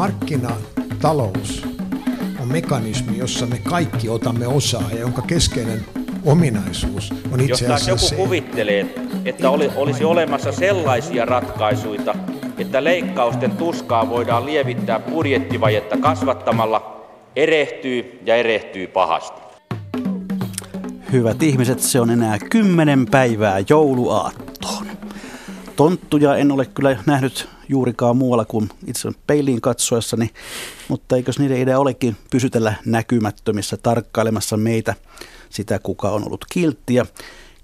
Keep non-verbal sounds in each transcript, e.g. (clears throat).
markkinatalous on mekanismi, jossa me kaikki otamme osaa ja jonka keskeinen ominaisuus on itse asiassa joku se. kuvittelee, että oli, olisi olemassa sellaisia ratkaisuja, että leikkausten tuskaa voidaan lievittää budjettivajetta kasvattamalla, erehtyy ja erehtyy pahasti. Hyvät ihmiset, se on enää kymmenen päivää jouluaattoon. Tonttuja en ole kyllä nähnyt juurikaan muualla kuin itse peiliin katsoessani, mutta eikös niiden idea olekin pysytellä näkymättömissä tarkkailemassa meitä, sitä kuka on ollut kiltti ja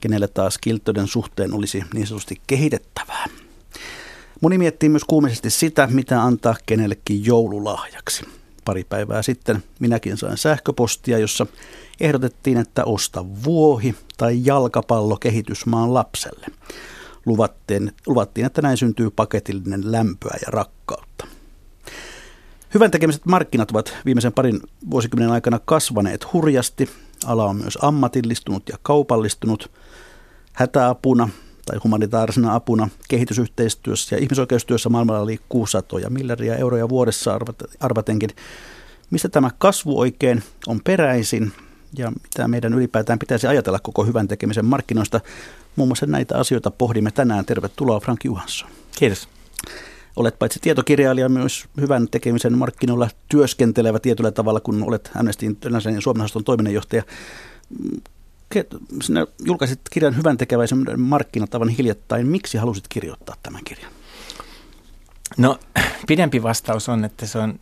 kenelle taas kilttöiden suhteen olisi niin sanotusti kehitettävää. Moni miettii myös kuumisesti sitä, mitä antaa kenellekin joululahjaksi. Pari päivää sitten minäkin sain sähköpostia, jossa ehdotettiin, että osta vuohi tai jalkapallo kehitysmaan lapselle. Luvattiin, luvattiin, että näin syntyy paketillinen lämpöä ja rakkautta. Hyvän tekemiset markkinat ovat viimeisen parin vuosikymmenen aikana kasvaneet hurjasti. Ala on myös ammatillistunut ja kaupallistunut. Hätäapuna tai humanitaarisena apuna kehitysyhteistyössä ja ihmisoikeustyössä maailmalla liikkuu satoja miljardia euroja vuodessa arvatenkin. Mistä tämä kasvu oikein on peräisin ja mitä meidän ylipäätään pitäisi ajatella koko hyvän tekemisen markkinoista. Muun muassa näitä asioita pohdimme tänään. Tervetuloa Frank Johansson. Kiitos. Olet paitsi tietokirjailija myös hyvän tekemisen markkinoilla työskentelevä tietyllä tavalla, kun olet Amnesty Internationalin Suomen toiminnanjohtaja. Sinä julkaisit kirjan hyvän tekeväisen markkinatavan hiljattain. Miksi halusit kirjoittaa tämän kirjan? No (clears throat) pidempi vastaus on, että se on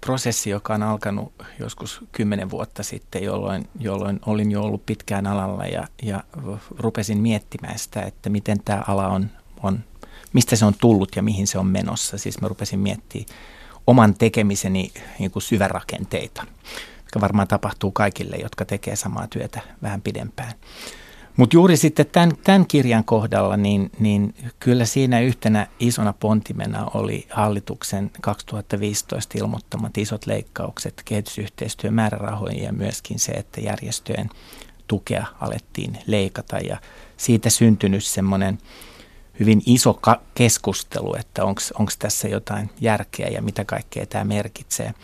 prosessi, joka on alkanut joskus kymmenen vuotta sitten, jolloin, jolloin olin jo ollut pitkään alalla ja, ja rupesin miettimään sitä, että miten tämä ala on, on, mistä se on tullut ja mihin se on menossa. Siis mä rupesin miettimään oman tekemiseni niin kuin syvärakenteita, mikä varmaan tapahtuu kaikille, jotka tekee samaa työtä vähän pidempään. Mutta juuri sitten tämän, tämän kirjan kohdalla, niin, niin kyllä siinä yhtenä isona pontimena oli hallituksen 2015 ilmoittamat isot leikkaukset kehitysyhteistyön määrärahoihin ja myöskin se, että järjestöjen tukea alettiin leikata ja siitä syntynyt semmoinen hyvin iso keskustelu, että onko tässä jotain järkeä ja mitä kaikkea tämä merkitsee.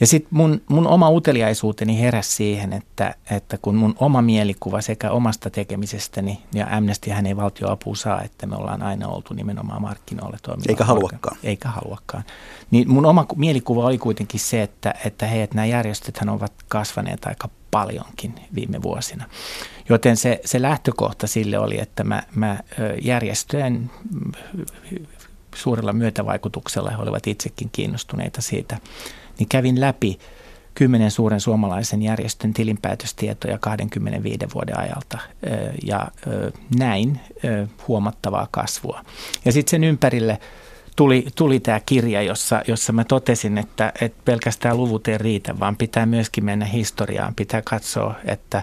Ja sitten mun, mun oma uteliaisuuteni heräsi siihen, että, että kun mun oma mielikuva sekä omasta tekemisestäni, ja Amnesty hän ei valtioapua saa, että me ollaan aina oltu nimenomaan markkinoille toimiva. Eikä haluakaan. Eikä haluakaan. Niin mun oma mielikuva oli kuitenkin se, että, että hei, että nämä järjestöthän ovat kasvaneet aika paljonkin viime vuosina. Joten se, se lähtökohta sille oli, että mä, mä järjestöjen suurella myötävaikutuksella he olivat itsekin kiinnostuneita siitä, niin kävin läpi kymmenen suuren suomalaisen järjestön tilinpäätöstietoja 25 vuoden ajalta ja näin huomattavaa kasvua. Ja sitten sen ympärille tuli, tuli tämä kirja, jossa, jossa mä totesin, että, että pelkästään luvut ei riitä, vaan pitää myöskin mennä historiaan. Pitää katsoa, että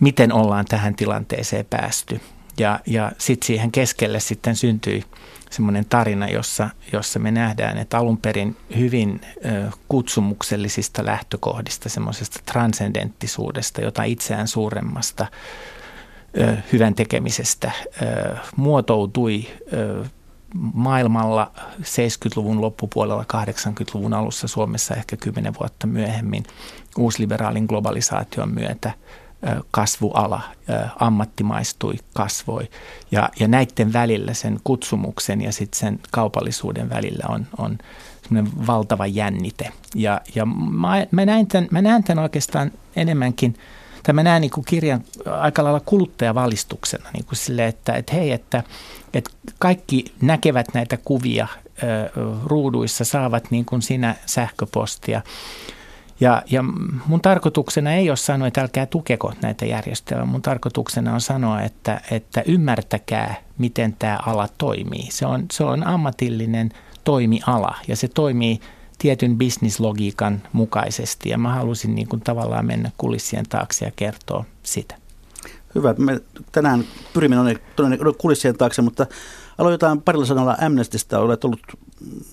miten ollaan tähän tilanteeseen päästy. Ja, ja sitten siihen keskelle sitten syntyi semmoinen tarina, jossa, jossa me nähdään, että alun perin hyvin kutsumuksellisista lähtökohdista, semmoisesta transcendenttisuudesta, jota itseään suuremmasta hyvän tekemisestä muotoutui maailmalla 70-luvun loppupuolella, 80-luvun alussa Suomessa ehkä 10 vuotta myöhemmin uusliberaalin globalisaation myötä – kasvuala ammattimaistui, kasvoi. Ja, ja näiden välillä sen kutsumuksen ja sitten sen kaupallisuuden välillä on, on semmoinen valtava jännite. Ja, ja mä, mä, näen tämän, mä näen tämän oikeastaan enemmänkin, tai mä näen niin kuin kirjan aika lailla kuluttajavalistuksena, niin kuin sille, että, että hei, että, että kaikki näkevät näitä kuvia ruuduissa, saavat niin kuin sinä sähköpostia – ja, ja mun tarkoituksena ei ole sanoa, että älkää tukeko näitä järjestöjä, mun tarkoituksena on sanoa, että, että ymmärtäkää, miten tämä ala toimii. Se on, se on ammatillinen toimiala ja se toimii tietyn bisnislogiikan mukaisesti ja mä halusin niin kuin tavallaan mennä kulissien taakse ja kertoa sitä. Hyvä. Me tänään pyrimme kulissien taakse, mutta aloitetaan parilla sanalla Amnestista. Olet ollut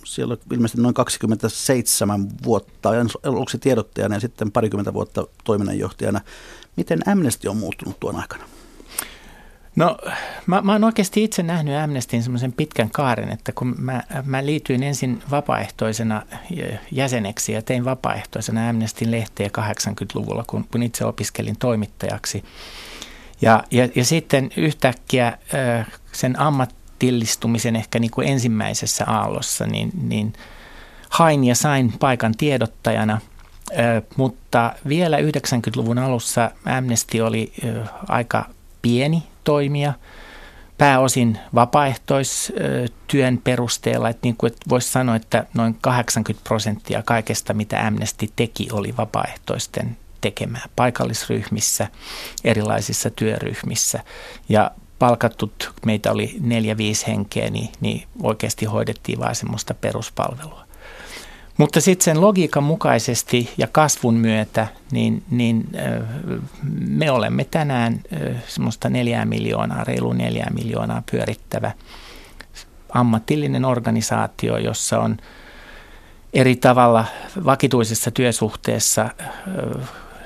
siellä ilmeisesti noin 27 vuotta, se tiedottajana ja sitten parikymmentä vuotta toiminnanjohtajana. Miten Amnesty on muuttunut tuon aikana? No mä, mä oon oikeasti itse nähnyt Amnestin semmoisen pitkän kaaren, että kun mä, mä liityin ensin vapaaehtoisena jäseneksi ja tein vapaaehtoisena Amnestin lehteä 80-luvulla, kun, kun itse opiskelin toimittajaksi. Ja, ja, ja sitten yhtäkkiä sen ammattillistumisen ehkä niin kuin ensimmäisessä aallossa, niin, niin hain ja sain paikan tiedottajana – mutta vielä 90-luvun alussa Amnesty oli aika pieni toimija, pääosin vapaaehtoistyön perusteella. Että niin kuin, voisi sanoa, että noin 80 prosenttia kaikesta, mitä Amnesty teki, oli vapaaehtoisten tekemää paikallisryhmissä, erilaisissa työryhmissä. Ja palkattut, meitä oli neljä, viisi henkeä, niin, niin oikeasti hoidettiin vain semmoista peruspalvelua. Mutta sitten sen logiikan mukaisesti ja kasvun myötä, niin, niin me olemme tänään semmoista neljää miljoonaa, reilu neljää miljoonaa pyörittävä ammatillinen organisaatio, jossa on eri tavalla vakituisessa työsuhteessa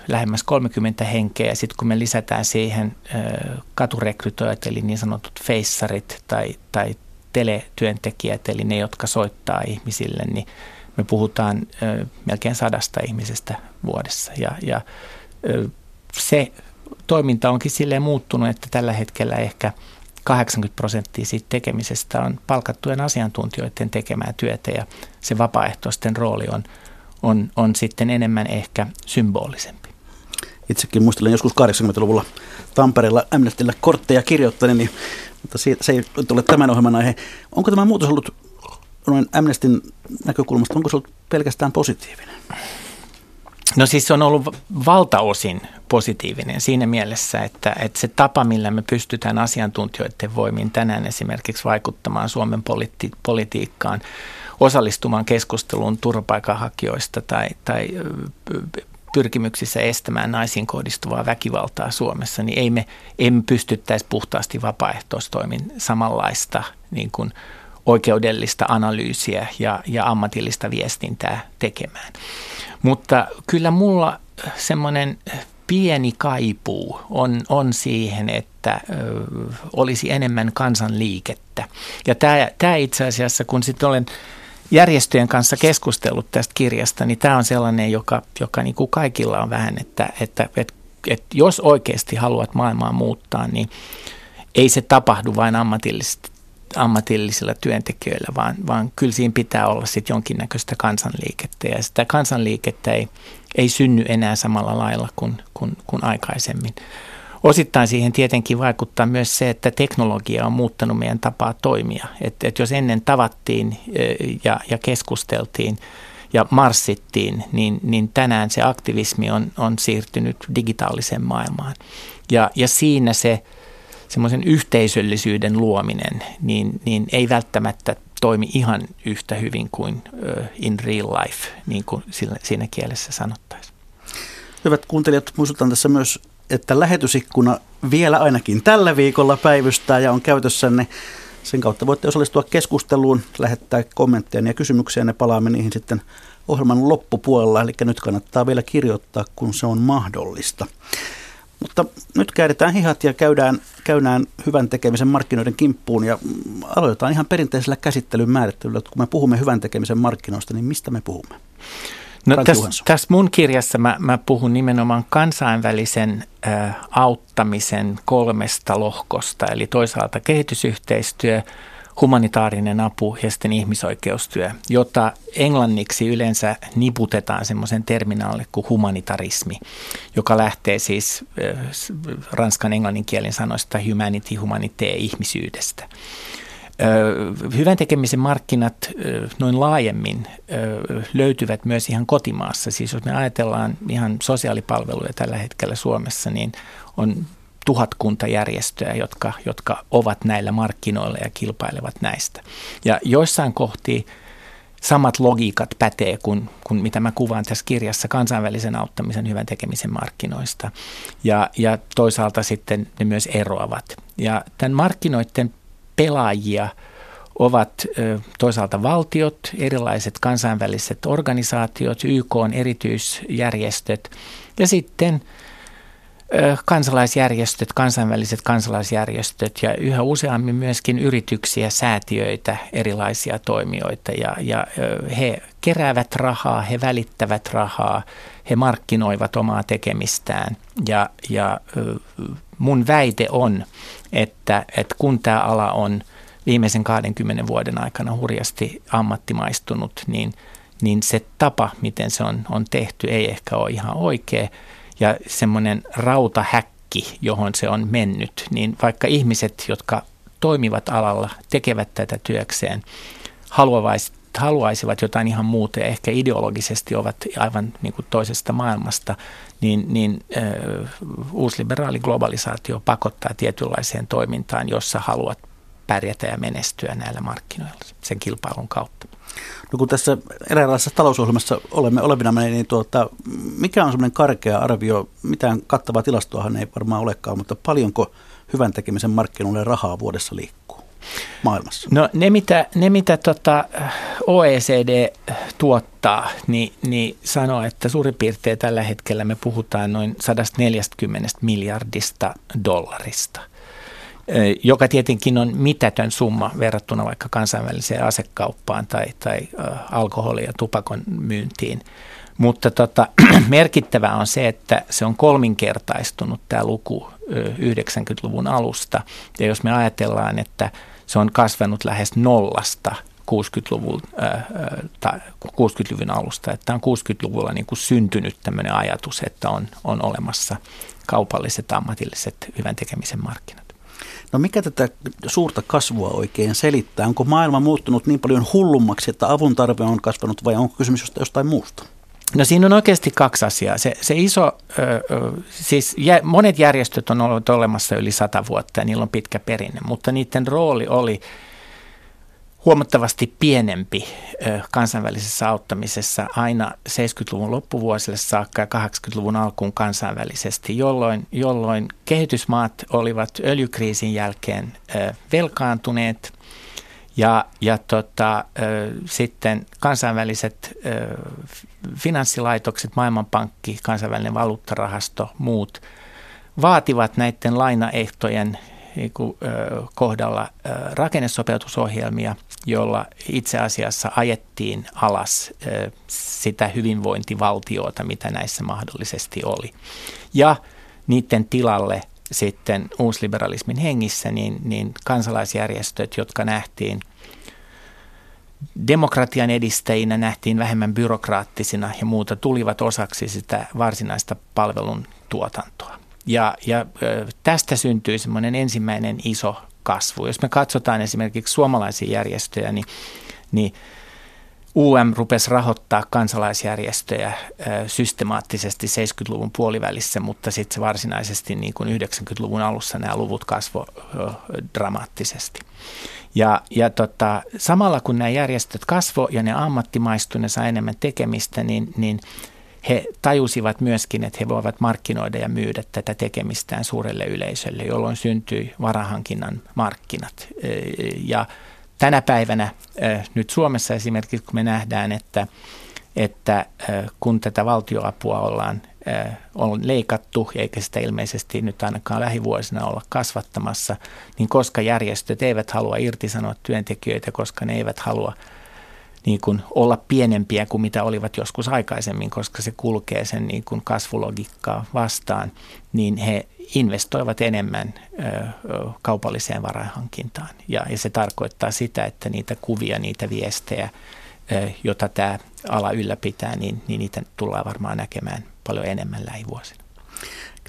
lähemmäs 30 henkeä. Sitten kun me lisätään siihen katurekrytoijat, eli niin sanotut feissarit tai, tai teletyöntekijät, eli ne, jotka soittaa ihmisille, niin me puhutaan melkein sadasta ihmisestä vuodessa. Ja, ja se toiminta onkin silleen muuttunut, että tällä hetkellä ehkä 80 prosenttia siitä tekemisestä on palkattujen asiantuntijoiden tekemää työtä ja se vapaaehtoisten rooli on, on, on sitten enemmän ehkä symbolisempi. Itsekin muistelen joskus 80-luvulla Tampereella Amnestyllä kortteja kirjoittaneeni, mutta se ei tule tämän ohjelman aihe. Onko tämä muutos ollut noin Amnestin näkökulmasta, onko se ollut pelkästään positiivinen? No siis se on ollut valtaosin positiivinen siinä mielessä, että, että se tapa, millä me pystytään asiantuntijoiden voimin tänään esimerkiksi vaikuttamaan Suomen politi- politiikkaan, osallistumaan keskusteluun turvapaikanhakijoista tai, tai pyrkimyksissä estämään naisiin kohdistuvaa väkivaltaa Suomessa, niin ei me emme pystyttäisi puhtaasti vapaaehtoistoimin samanlaista niin kuin oikeudellista analyysiä ja, ja ammatillista viestintää tekemään. Mutta kyllä mulla semmoinen pieni kaipuu on, on siihen, että ö, olisi enemmän kansanliikettä. Ja tämä itse asiassa, kun sitten olen järjestöjen kanssa keskustellut tästä kirjasta, niin tämä on sellainen, joka, joka niin kuin kaikilla on vähän, että, että, että, että jos oikeasti haluat maailmaa muuttaa, niin ei se tapahdu vain ammatillisesti ammatillisilla työntekijöillä, vaan, vaan kyllä siinä pitää olla sitten jonkinnäköistä kansanliikettä ja sitä kansanliikettä ei, ei synny enää samalla lailla kuin, kuin, kuin aikaisemmin. Osittain siihen tietenkin vaikuttaa myös se, että teknologia on muuttanut meidän tapaa toimia. Että et jos ennen tavattiin ja, ja keskusteltiin ja marssittiin, niin, niin tänään se aktivismi on, on siirtynyt digitaaliseen maailmaan. Ja, ja siinä se semmoisen yhteisöllisyyden luominen, niin, niin ei välttämättä toimi ihan yhtä hyvin kuin in real life, niin kuin siinä kielessä sanottaisiin. Hyvät kuuntelijat, muistutan tässä myös, että lähetysikkuna vielä ainakin tällä viikolla päivystää ja on käytössänne. Sen kautta voitte osallistua keskusteluun, lähettää kommentteja ja kysymyksiä, ne palaamme niihin sitten ohjelman loppupuolella, eli nyt kannattaa vielä kirjoittaa, kun se on mahdollista. Mutta nyt käydetään hihat ja käydään, käydään hyvän tekemisen markkinoiden kimppuun ja aloitetaan ihan perinteisellä käsittelyn määrittelyllä. Kun me puhumme hyvän tekemisen markkinoista, niin mistä me puhumme? No, tässä täs mun kirjassa mä, mä puhun nimenomaan kansainvälisen ä, auttamisen kolmesta lohkosta, eli toisaalta kehitysyhteistyö, humanitaarinen apu ja sitten ihmisoikeustyö, jota englanniksi yleensä niputetaan semmoisen terminaalle kuin humanitarismi, joka lähtee siis ranskan englanninkielen sanoista humanity, humanité, ihmisyydestä. Hyvän tekemisen markkinat noin laajemmin löytyvät myös ihan kotimaassa. Siis jos me ajatellaan ihan sosiaalipalveluja tällä hetkellä Suomessa, niin on tuhatkunta järjestöä, jotka, jotka ovat näillä markkinoilla ja kilpailevat näistä. Ja joissain kohti samat logiikat pätee kuin, kuin mitä mä kuvaan tässä kirjassa kansainvälisen auttamisen hyvän tekemisen markkinoista. Ja, ja toisaalta sitten ne myös eroavat. Ja tämän markkinoiden pelaajia ovat toisaalta valtiot, erilaiset kansainväliset organisaatiot, YK on erityisjärjestöt ja sitten – kansalaisjärjestöt, kansainväliset kansalaisjärjestöt ja yhä useammin myöskin yrityksiä, säätiöitä, erilaisia toimijoita. Ja, ja he keräävät rahaa, he välittävät rahaa, he markkinoivat omaa tekemistään. Ja, ja mun väite on, että, että kun tämä ala on viimeisen 20 vuoden aikana hurjasti ammattimaistunut, niin, niin se tapa, miten se on, on tehty, ei ehkä ole ihan oikea – ja semmoinen rautahäkki, johon se on mennyt, niin vaikka ihmiset, jotka toimivat alalla, tekevät tätä työkseen, haluaisivat jotain ihan muuta ja ehkä ideologisesti ovat aivan niin kuin toisesta maailmasta, niin, niin äh, uusliberaali globalisaatio pakottaa tietynlaiseen toimintaan, jossa haluat pärjätä ja menestyä näillä markkinoilla sen kilpailun kautta. No kun tässä eräänlaisessa talousohjelmassa olemme olevina, niin tuota, mikä on semmoinen karkea arvio, mitään kattavaa tilastoahan ei varmaan olekaan, mutta paljonko hyvän tekemisen markkinoille rahaa vuodessa liikkuu maailmassa? No ne mitä, ne, mitä tota OECD tuottaa, niin, niin sanoo, että suurin piirtein tällä hetkellä me puhutaan noin 140 miljardista dollarista – joka tietenkin on mitätön summa verrattuna vaikka kansainväliseen asekauppaan tai, tai alkoholi- ja tupakon myyntiin. Mutta tota, (clears throat) merkittävää on se, että se on kolminkertaistunut tämä luku 90-luvun alusta. Ja jos me ajatellaan, että se on kasvanut lähes nollasta 60-luvun, äh, 60-luvun alusta, että on 60-luvulla niin kuin syntynyt tämmöinen ajatus, että on, on olemassa kaupalliset, ammatilliset hyvän tekemisen markkinat. No mikä tätä suurta kasvua oikein selittää? Onko maailma muuttunut niin paljon hullummaksi, että avun tarve on kasvanut vai onko kysymys jostain, muusta? No siinä on oikeasti kaksi asiaa. Se, se iso, ö, siis jä, monet järjestöt on ollut olemassa yli sata vuotta ja niillä on pitkä perinne, mutta niiden rooli oli huomattavasti pienempi kansainvälisessä auttamisessa aina 70-luvun loppuvuosille saakka ja 80-luvun alkuun kansainvälisesti, jolloin, jolloin kehitysmaat olivat öljykriisin jälkeen velkaantuneet ja, ja tota, sitten kansainväliset finanssilaitokset, Maailmanpankki, kansainvälinen valuuttarahasto, muut vaativat näiden lainaehtojen niin kuin, kohdalla rakennesopeutusohjelmia, jolla itse asiassa ajettiin alas sitä hyvinvointivaltiota, mitä näissä mahdollisesti oli. Ja niiden tilalle sitten uusliberalismin hengissä, niin, niin kansalaisjärjestöt, jotka nähtiin demokratian edistäjinä, nähtiin vähemmän byrokraattisina ja muuta, tulivat osaksi sitä varsinaista palvelun tuotantoa. Ja, ja tästä syntyi semmoinen ensimmäinen iso kasvu. Jos me katsotaan esimerkiksi suomalaisia järjestöjä, niin, niin UM rupesi rahoittaa kansalaisjärjestöjä systemaattisesti 70-luvun puolivälissä, mutta sitten se varsinaisesti niin kuin 90-luvun alussa nämä luvut kasvo dramaattisesti. Ja, ja tota, samalla kun nämä järjestöt kasvo ja ne ammattimaistui, ne sai enemmän tekemistä, niin, niin he tajusivat myöskin, että he voivat markkinoida ja myydä tätä tekemistään suurelle yleisölle, jolloin syntyi varahankinnan markkinat. Ja tänä päivänä nyt Suomessa esimerkiksi, kun me nähdään, että, että kun tätä valtioapua ollaan on leikattu, eikä sitä ilmeisesti nyt ainakaan lähivuosina olla kasvattamassa, niin koska järjestöt eivät halua irtisanoa työntekijöitä, koska ne eivät halua – niin kuin olla pienempiä kuin mitä olivat joskus aikaisemmin, koska se kulkee sen niin kuin kasvulogiikkaa vastaan, niin he investoivat enemmän kaupalliseen varainhankintaan. Ja, ja se tarkoittaa sitä, että niitä kuvia, niitä viestejä, jota tämä ala ylläpitää, niin, niin niitä tullaan varmaan näkemään paljon enemmän lähivuosina.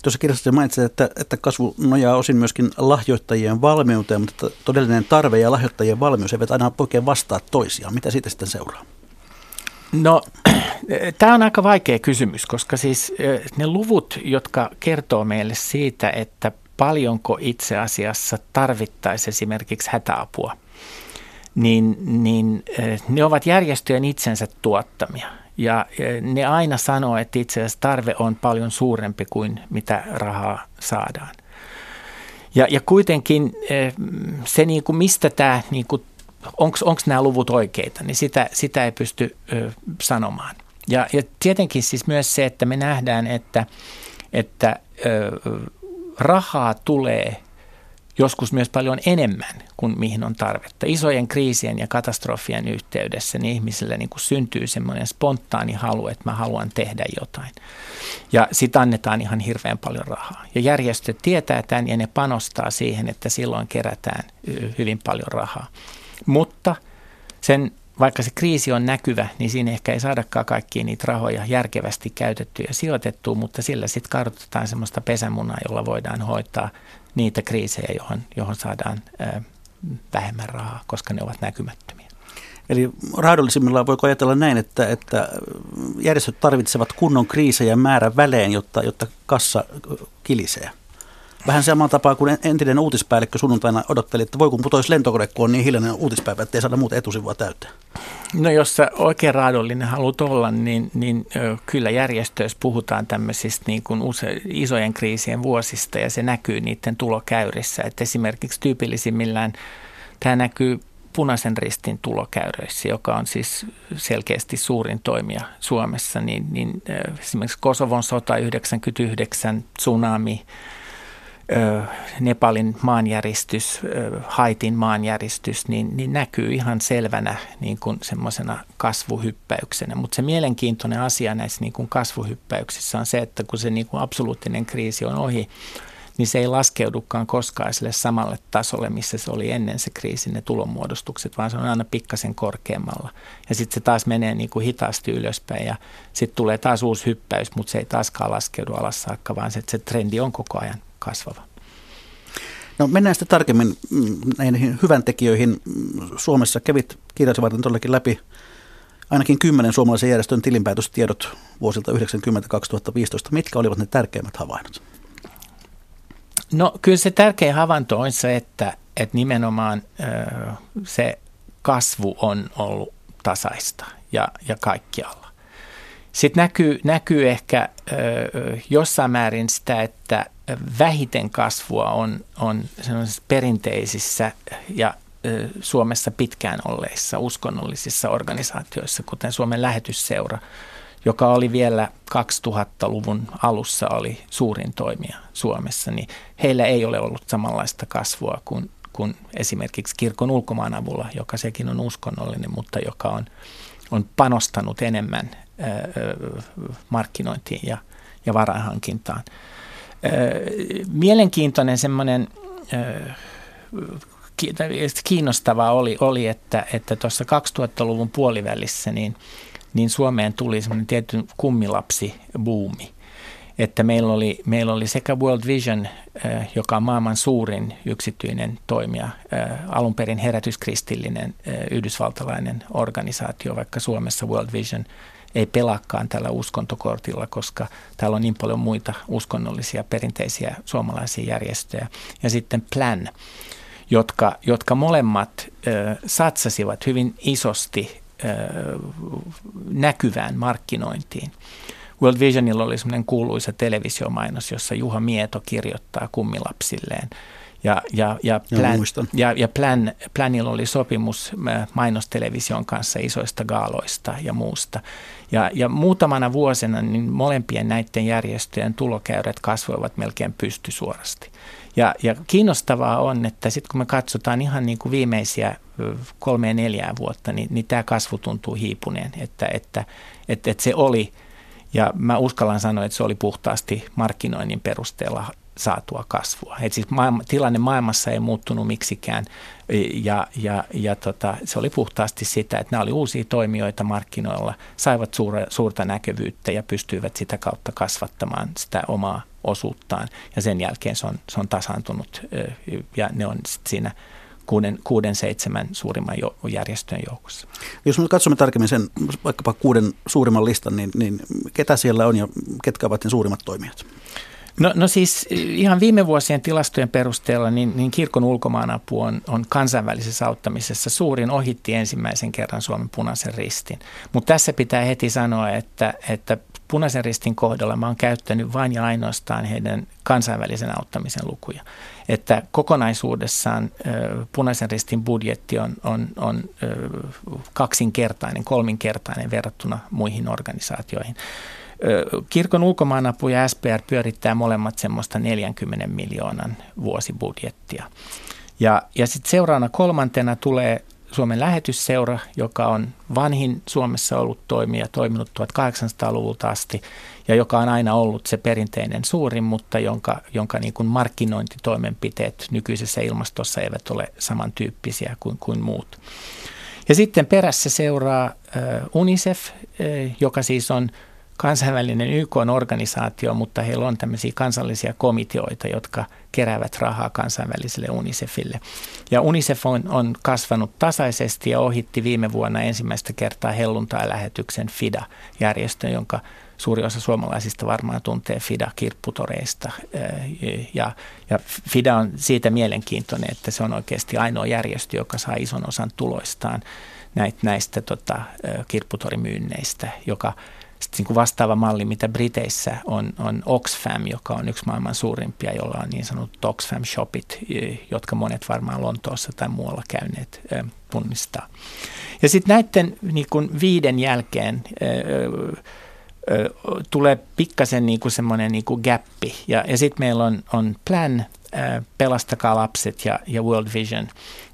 Tuossa kirjassa mainitsit, että, että kasvu nojaa osin myöskin lahjoittajien valmiuteen, mutta todellinen tarve ja lahjoittajien valmius eivät aina oikein vastaa toisiaan. Mitä siitä sitten seuraa? No, (clears throat) tämä on aika vaikea kysymys, koska siis ne luvut, jotka kertoo meille siitä, että paljonko itse asiassa tarvittaisiin esimerkiksi hätäapua, niin, niin ne ovat järjestöjen itsensä tuottamia. Ja ne aina sanoo, että itse asiassa tarve on paljon suurempi kuin mitä rahaa saadaan. Ja, ja kuitenkin e, se, niin kuin mistä tämä, niin onko nämä luvut oikeita, niin sitä, sitä ei pysty ö, sanomaan. Ja, ja tietenkin siis myös se, että me nähdään, että, että rahaa tulee joskus myös paljon enemmän kuin mihin on tarvetta. Isojen kriisien ja katastrofien yhteydessä niin ihmisille niin kuin syntyy semmoinen spontaani halu, että mä haluan tehdä jotain. Ja sitä annetaan ihan hirveän paljon rahaa. Ja järjestöt tietää tämän ja ne panostaa siihen, että silloin kerätään hyvin paljon rahaa. Mutta sen vaikka se kriisi on näkyvä, niin siinä ehkä ei saadakaan kaikkia niitä rahoja järkevästi käytettyä ja sijoitettua, mutta sillä sitten kartoitetaan semmoista pesämunaa, jolla voidaan hoitaa niitä kriisejä, johon, johon saadaan vähemmän rahaa, koska ne ovat näkymättömiä. Eli raadollisimmillaan voiko ajatella näin, että, että järjestöt tarvitsevat kunnon kriisejä määrän välein, jotta, jotta kassa kilisee? Vähän samalla tapaa kuin entinen uutispäällikkö sunnuntaina odotteli, että voi kun putoisi lentokone, kun on niin hiljainen uutispäivä, että ei saada muuta etusivua täyteen. No jos sä oikein raadollinen haluat olla, niin, niin kyllä järjestöissä puhutaan tämmöisistä niin kuin use, isojen kriisien vuosista ja se näkyy niiden tulokäyrissä. Et esimerkiksi tyypillisimmillään tämä näkyy punaisen ristin tulokäyröissä, joka on siis selkeästi suurin toimija Suomessa, niin, niin esimerkiksi Kosovon sota 99, tsunami, Nepalin maanjäristys, Haitin maanjäristys, niin, niin näkyy ihan selvänä niin kuin semmoisena kasvuhyppäyksenä. Mutta se mielenkiintoinen asia näissä niin kuin kasvuhyppäyksissä on se, että kun se niin kuin absoluuttinen kriisi on ohi, niin se ei laskeudukaan koskaan sille samalle tasolle, missä se oli ennen se kriisi, ne tulonmuodostukset, vaan se on aina pikkasen korkeammalla. Ja sitten se taas menee niin kuin hitaasti ylöspäin ja sitten tulee taas uusi hyppäys, mutta se ei taaskaan laskeudu alas saakka, vaan se, se trendi on koko ajan kasvava. No mennään sitten tarkemmin mm, näihin hyvän tekijöihin. Suomessa kävit kirjallisen varten todellakin läpi ainakin kymmenen suomalaisen järjestön tilinpäätöstiedot vuosilta 1990-2015. Mitkä olivat ne tärkeimmät havainnot? No kyllä se tärkeä havainto on se, että, että nimenomaan se kasvu on ollut tasaista ja, ja kaikkialla. Sitten näkyy, näkyy ehkä jossain määrin sitä, että vähiten kasvua on, on perinteisissä ja Suomessa pitkään olleissa uskonnollisissa organisaatioissa, kuten Suomen lähetysseura, joka oli vielä 2000-luvun alussa oli suurin toimija Suomessa, niin heillä ei ole ollut samanlaista kasvua kuin, kuin esimerkiksi kirkon ulkomaan avulla, joka sekin on uskonnollinen, mutta joka on, on panostanut enemmän markkinointiin ja, ja varainhankintaan. Mielenkiintoinen semmoinen kiinnostavaa oli, oli että, että tuossa 2000-luvun puolivälissä niin, niin Suomeen tuli semmoinen tietty kummilapsi-buumi. Että meillä oli, meillä oli sekä World Vision, joka on maailman suurin yksityinen toimija, alun perin herätyskristillinen yhdysvaltalainen organisaatio, vaikka Suomessa World Vision – ei pelaakaan tällä uskontokortilla, koska täällä on niin paljon muita uskonnollisia perinteisiä suomalaisia järjestöjä. Ja sitten Plan, jotka, jotka molemmat ö, satsasivat hyvin isosti ö, näkyvään markkinointiin. World Visionilla oli semmoinen kuuluisa televisiomainos, jossa Juha Mieto kirjoittaa kummilapsilleen – ja, ja, ja, plan, ja, ja plan, Planilla oli sopimus mainostelevision kanssa isoista gaaloista ja muusta. Ja, ja muutamana vuosina niin molempien näiden järjestöjen tulokäyrät kasvoivat melkein pystysuorasti. Ja, ja kiinnostavaa on, että sitten kun me katsotaan ihan niin kuin viimeisiä kolmeen neljään vuotta, niin, niin tämä kasvu tuntuu hiipuneen, että, että, että, että se oli, ja mä uskallan sanoa, että se oli puhtaasti markkinoinnin perusteella saatua kasvua. Et siis maailma, tilanne maailmassa ei muuttunut miksikään ja, ja, ja tota, se oli puhtaasti sitä, että nämä oli uusia toimijoita markkinoilla, saivat suure, suurta näkyvyyttä ja pystyivät sitä kautta kasvattamaan sitä omaa osuuttaan ja sen jälkeen se on, se on tasaantunut ja ne on siinä kuuden, kuuden seitsemän suurimman jo, järjestöjen joukossa. Jos me katsomme tarkemmin sen vaikkapa kuuden suurimman listan, niin, niin ketä siellä on ja ketkä ovat ne suurimmat toimijat? No, no siis ihan viime vuosien tilastojen perusteella niin, niin kirkon ulkomaanapu on, on kansainvälisessä auttamisessa suurin ohitti ensimmäisen kerran Suomen punaisen ristin. Mutta tässä pitää heti sanoa, että, että punaisen ristin kohdalla mä oon käyttänyt vain ja ainoastaan heidän kansainvälisen auttamisen lukuja. Että kokonaisuudessaan punaisen ristin budjetti on, on, on kaksinkertainen, kolminkertainen verrattuna muihin organisaatioihin. Kirkon ulkomaanapu ja SPR pyörittää molemmat semmoista 40 miljoonan vuosibudjettia. Ja, ja sitten seuraavana kolmantena tulee Suomen lähetysseura, joka on vanhin Suomessa ollut toimija, toiminut 1800-luvulta asti ja joka on aina ollut se perinteinen suurin, mutta jonka, jonka niin kuin markkinointitoimenpiteet nykyisessä ilmastossa eivät ole samantyyppisiä kuin, kuin muut. Ja sitten perässä seuraa UNICEF, joka siis on kansainvälinen YK-organisaatio, mutta heillä on tämmöisiä kansallisia komiteoita, jotka keräävät rahaa kansainväliselle UNICEFille. Ja UNICEF on, on kasvanut tasaisesti ja ohitti viime vuonna ensimmäistä kertaa helluntai-lähetyksen FIDA-järjestön, jonka suuri osa suomalaisista varmaan tuntee FIDA-kirpputoreista. Ja, ja FIDA on siitä mielenkiintoinen, että se on oikeasti ainoa järjestö, joka saa ison osan tuloistaan näitä, näistä tota, kirpputorimyynneistä, joka – sitten niin kuin vastaava malli, mitä Briteissä on, on Oxfam, joka on yksi maailman suurimpia, jolla on niin sanotut Oxfam Shopit, jotka monet varmaan Lontoossa tai muualla käyneet tunnistaa. Ja sitten näiden niin kuin viiden jälkeen tulee pikkasen niin semmoinen niin kuin gappi. Ja, ja sitten meillä on, on Plan, Pelastakaa lapset ja, ja World Vision,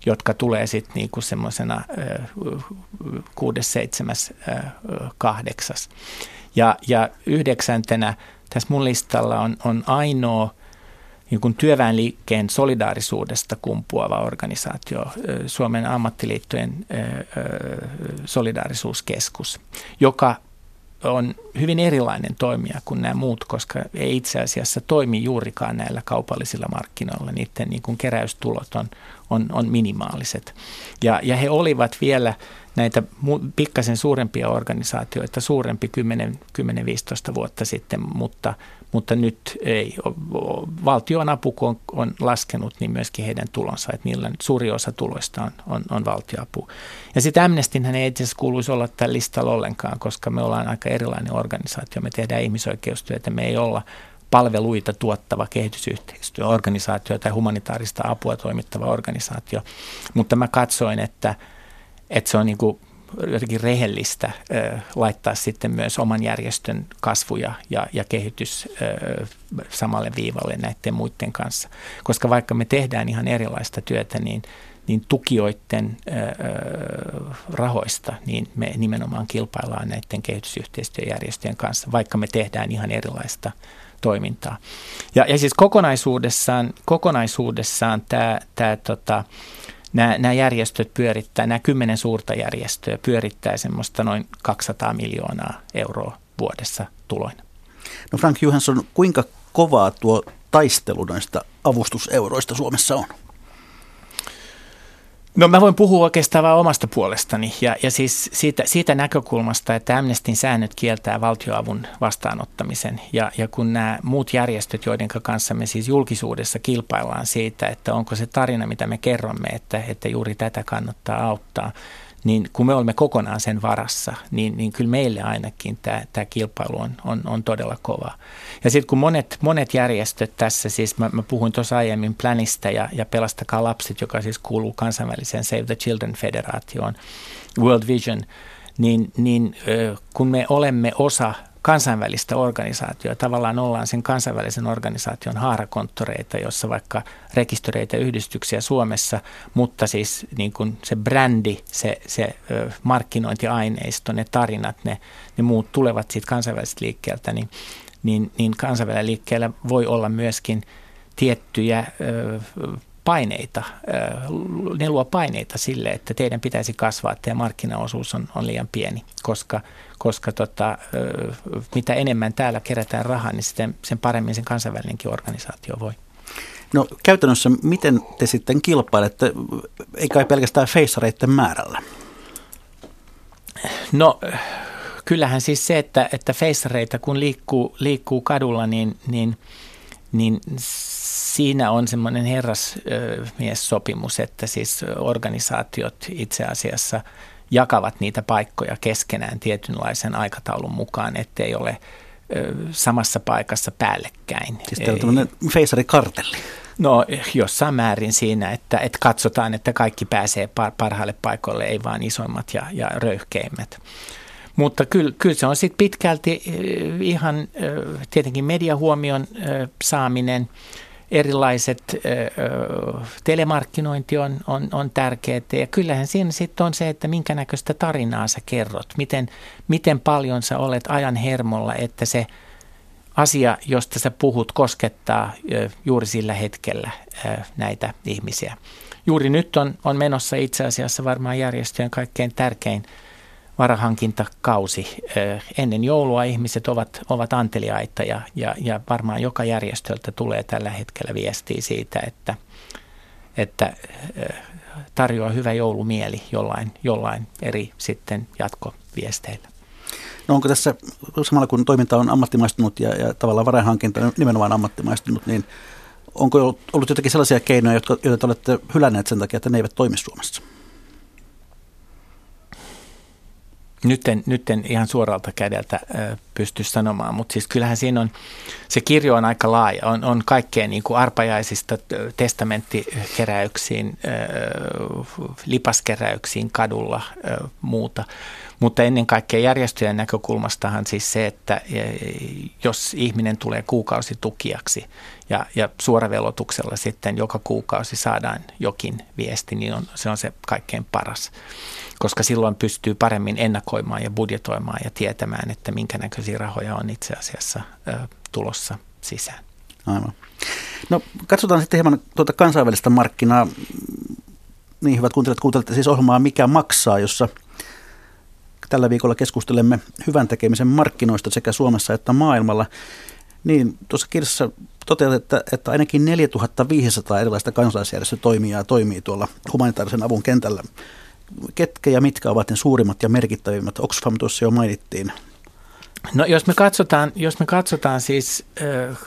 jotka tulee sitten niinku semmoisena kuudes, seitsemäs, kahdeksas. Ja, ja yhdeksäntenä tässä mun listalla on, on ainoa niin työväenliikkeen solidaarisuudesta kumpuava organisaatio, Suomen ammattiliittojen solidaarisuuskeskus, joka on hyvin erilainen toimija kuin nämä muut, koska ei itse asiassa toimi juurikaan näillä kaupallisilla markkinoilla. Niiden niin kuin keräystulot on, on, on minimaaliset. Ja, ja he olivat vielä näitä pikkasen suurempia organisaatioita, suurempi 10-15 vuotta sitten, mutta, mutta nyt ei. Valtion apu, kun on, on laskenut, niin myöskin heidän tulonsa, että niillä suuri osa tuloista on, on, on valtioapu. Ja sitten Amnestinhän ei itse asiassa kuuluisi olla tällä listalla ollenkaan, koska me ollaan aika erilainen organisaatio. Me tehdään ihmisoikeustyötä, me ei olla palveluita tuottava kehitysyhteistyöorganisaatio tai humanitaarista apua toimittava organisaatio. Mutta mä katsoin, että, että se on niin kuin jotenkin rehellistä ö, laittaa sitten myös oman järjestön kasvuja ja, ja kehitys ö, samalle viivalle näiden muiden kanssa. Koska vaikka me tehdään ihan erilaista työtä, niin, niin tukijoiden ö, rahoista niin me nimenomaan kilpaillaan näiden kehitysyhteistyöjärjestöjen kanssa, vaikka me tehdään ihan erilaista toimintaa. Ja, ja siis kokonaisuudessaan, kokonaisuudessaan tämä, tämä tota, nämä, nämä järjestöt pyörittää, nämä kymmenen suurta järjestöä pyörittää semmoista noin 200 miljoonaa euroa vuodessa tuloina. No Frank Johansson, kuinka kovaa tuo taistelu näistä avustuseuroista Suomessa on? No mä voin puhua oikeastaan vain omasta puolestani ja, ja siis siitä, siitä näkökulmasta, että Amnestin säännöt kieltää valtioavun vastaanottamisen ja, ja kun nämä muut järjestöt, joiden kanssa me siis julkisuudessa kilpaillaan siitä, että onko se tarina, mitä me kerromme, että, että juuri tätä kannattaa auttaa, niin kun me olemme kokonaan sen varassa, niin, niin kyllä meille ainakin tämä, tämä kilpailu on, on, on todella kova. Ja sitten kun monet, monet järjestöt tässä, siis mä, mä puhuin tuossa aiemmin Planista ja, ja Pelastakaa lapset, joka siis kuuluu kansainväliseen Save the Children federaatioon, World Vision, niin, niin kun me olemme osa kansainvälistä organisaatiota. Tavallaan ollaan sen kansainvälisen organisaation haarakonttoreita, jossa vaikka rekisteröitä yhdistyksiä Suomessa, mutta siis niin kuin se brändi, se, se markkinointiaineisto, ne tarinat, ne, ne muut tulevat siitä kansainvälisestä liikkeeltä, niin, niin, niin kansainvälisellä liikkeellä voi olla myöskin tiettyjä paineita, ne luo paineita sille, että teidän pitäisi kasvaa, että markkinaosuus on, on liian pieni, koska, koska tota, mitä enemmän täällä kerätään rahaa, niin sitten, sen paremmin sen kansainvälinenkin organisaatio voi. No käytännössä miten te sitten kilpailette, ei kai pelkästään feissareiden määrällä? No kyllähän siis se, että, että feissareita kun liikkuu, liikkuu kadulla, niin, niin, niin siinä on semmoinen herrasmies-sopimus, että siis organisaatiot itse asiassa jakavat niitä paikkoja keskenään tietynlaisen aikataulun mukaan, ettei ole samassa paikassa päällekkäin. Siis tämä on tämmöinen feisarikartelli. No jossain määrin siinä, että, että katsotaan, että kaikki pääsee parhaille paikoille, ei vaan isoimmat ja, ja röyhkeimmät. Mutta kyllä, kyllä se on sitten pitkälti ihan tietenkin mediahuomion saaminen, erilaiset telemarkkinointi on, on, on tärkeää ja kyllähän siinä sitten on se, että minkä näköistä tarinaa sä kerrot, miten, miten paljon sä olet ajan hermolla, että se asia, josta sä puhut, koskettaa juuri sillä hetkellä näitä ihmisiä. Juuri nyt on, on menossa itse asiassa varmaan järjestöjen kaikkein tärkein varahankintakausi. Ennen joulua ihmiset ovat, ovat anteliaita ja, ja, ja varmaan joka järjestöltä tulee tällä hetkellä viestiä siitä, että, että tarjoaa hyvä joulumieli jollain, jollain eri sitten jatkoviesteillä. No onko tässä samalla kun toiminta on ammattimaistunut ja, ja tavallaan varainhankinta nimenomaan ammattimaistunut, niin onko ollut jotakin sellaisia keinoja, jotka, joita te olette hylänneet sen takia, että ne eivät toimi Suomessa? Nyt en, nyt en ihan suoralta kädeltä pysty sanomaan, mutta siis kyllähän siinä on, se kirjo on aika laaja, on, on kaikkea niin kuin arpajaisista testamentikeräyksiin, ö, lipaskeräyksiin kadulla, muuta. Mutta ennen kaikkea järjestöjen näkökulmastahan siis se, että e, jos ihminen tulee kuukausitukijaksi ja, ja suoravelotuksella sitten joka kuukausi saadaan jokin viesti, niin on, se on se kaikkein paras koska silloin pystyy paremmin ennakoimaan ja budjetoimaan ja tietämään, että minkä näköisiä rahoja on itse asiassa tulossa sisään. Aivan. No katsotaan sitten hieman tuota kansainvälistä markkinaa. Niin hyvät kuuntelijat, kuuntelette siis ohjelmaa Mikä maksaa, jossa tällä viikolla keskustelemme hyvän tekemisen markkinoista sekä Suomessa että maailmalla. Niin tuossa kirjassa toteat, että, että ainakin 4500 erilaista kansalaisjärjestötoimijaa toimii tuolla humanitaarisen avun kentällä ketkä ja mitkä ovat ne suurimmat ja merkittävimmät? Oxfam tuossa jo mainittiin. No jos me katsotaan, jos me katsotaan siis äh,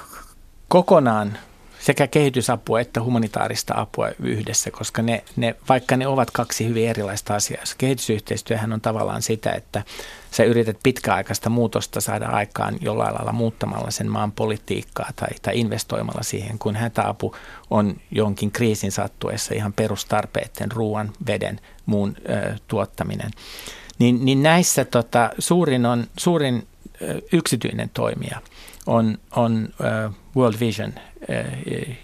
kokonaan sekä kehitysapua että humanitaarista apua yhdessä, koska ne, ne, vaikka ne ovat kaksi hyvin erilaista asiaa. Kehitysyhteistyöhän on tavallaan sitä, että sä yrität pitkäaikaista muutosta saada aikaan jollain lailla muuttamalla sen maan politiikkaa tai, tai investoimalla siihen, kun hätäapu on jonkin kriisin sattuessa ihan perustarpeiden, ruoan, veden, muun ö, tuottaminen. Niin, niin näissä tota, suurin, on, suurin ö, yksityinen toimija on, on ö, World Vision, ö,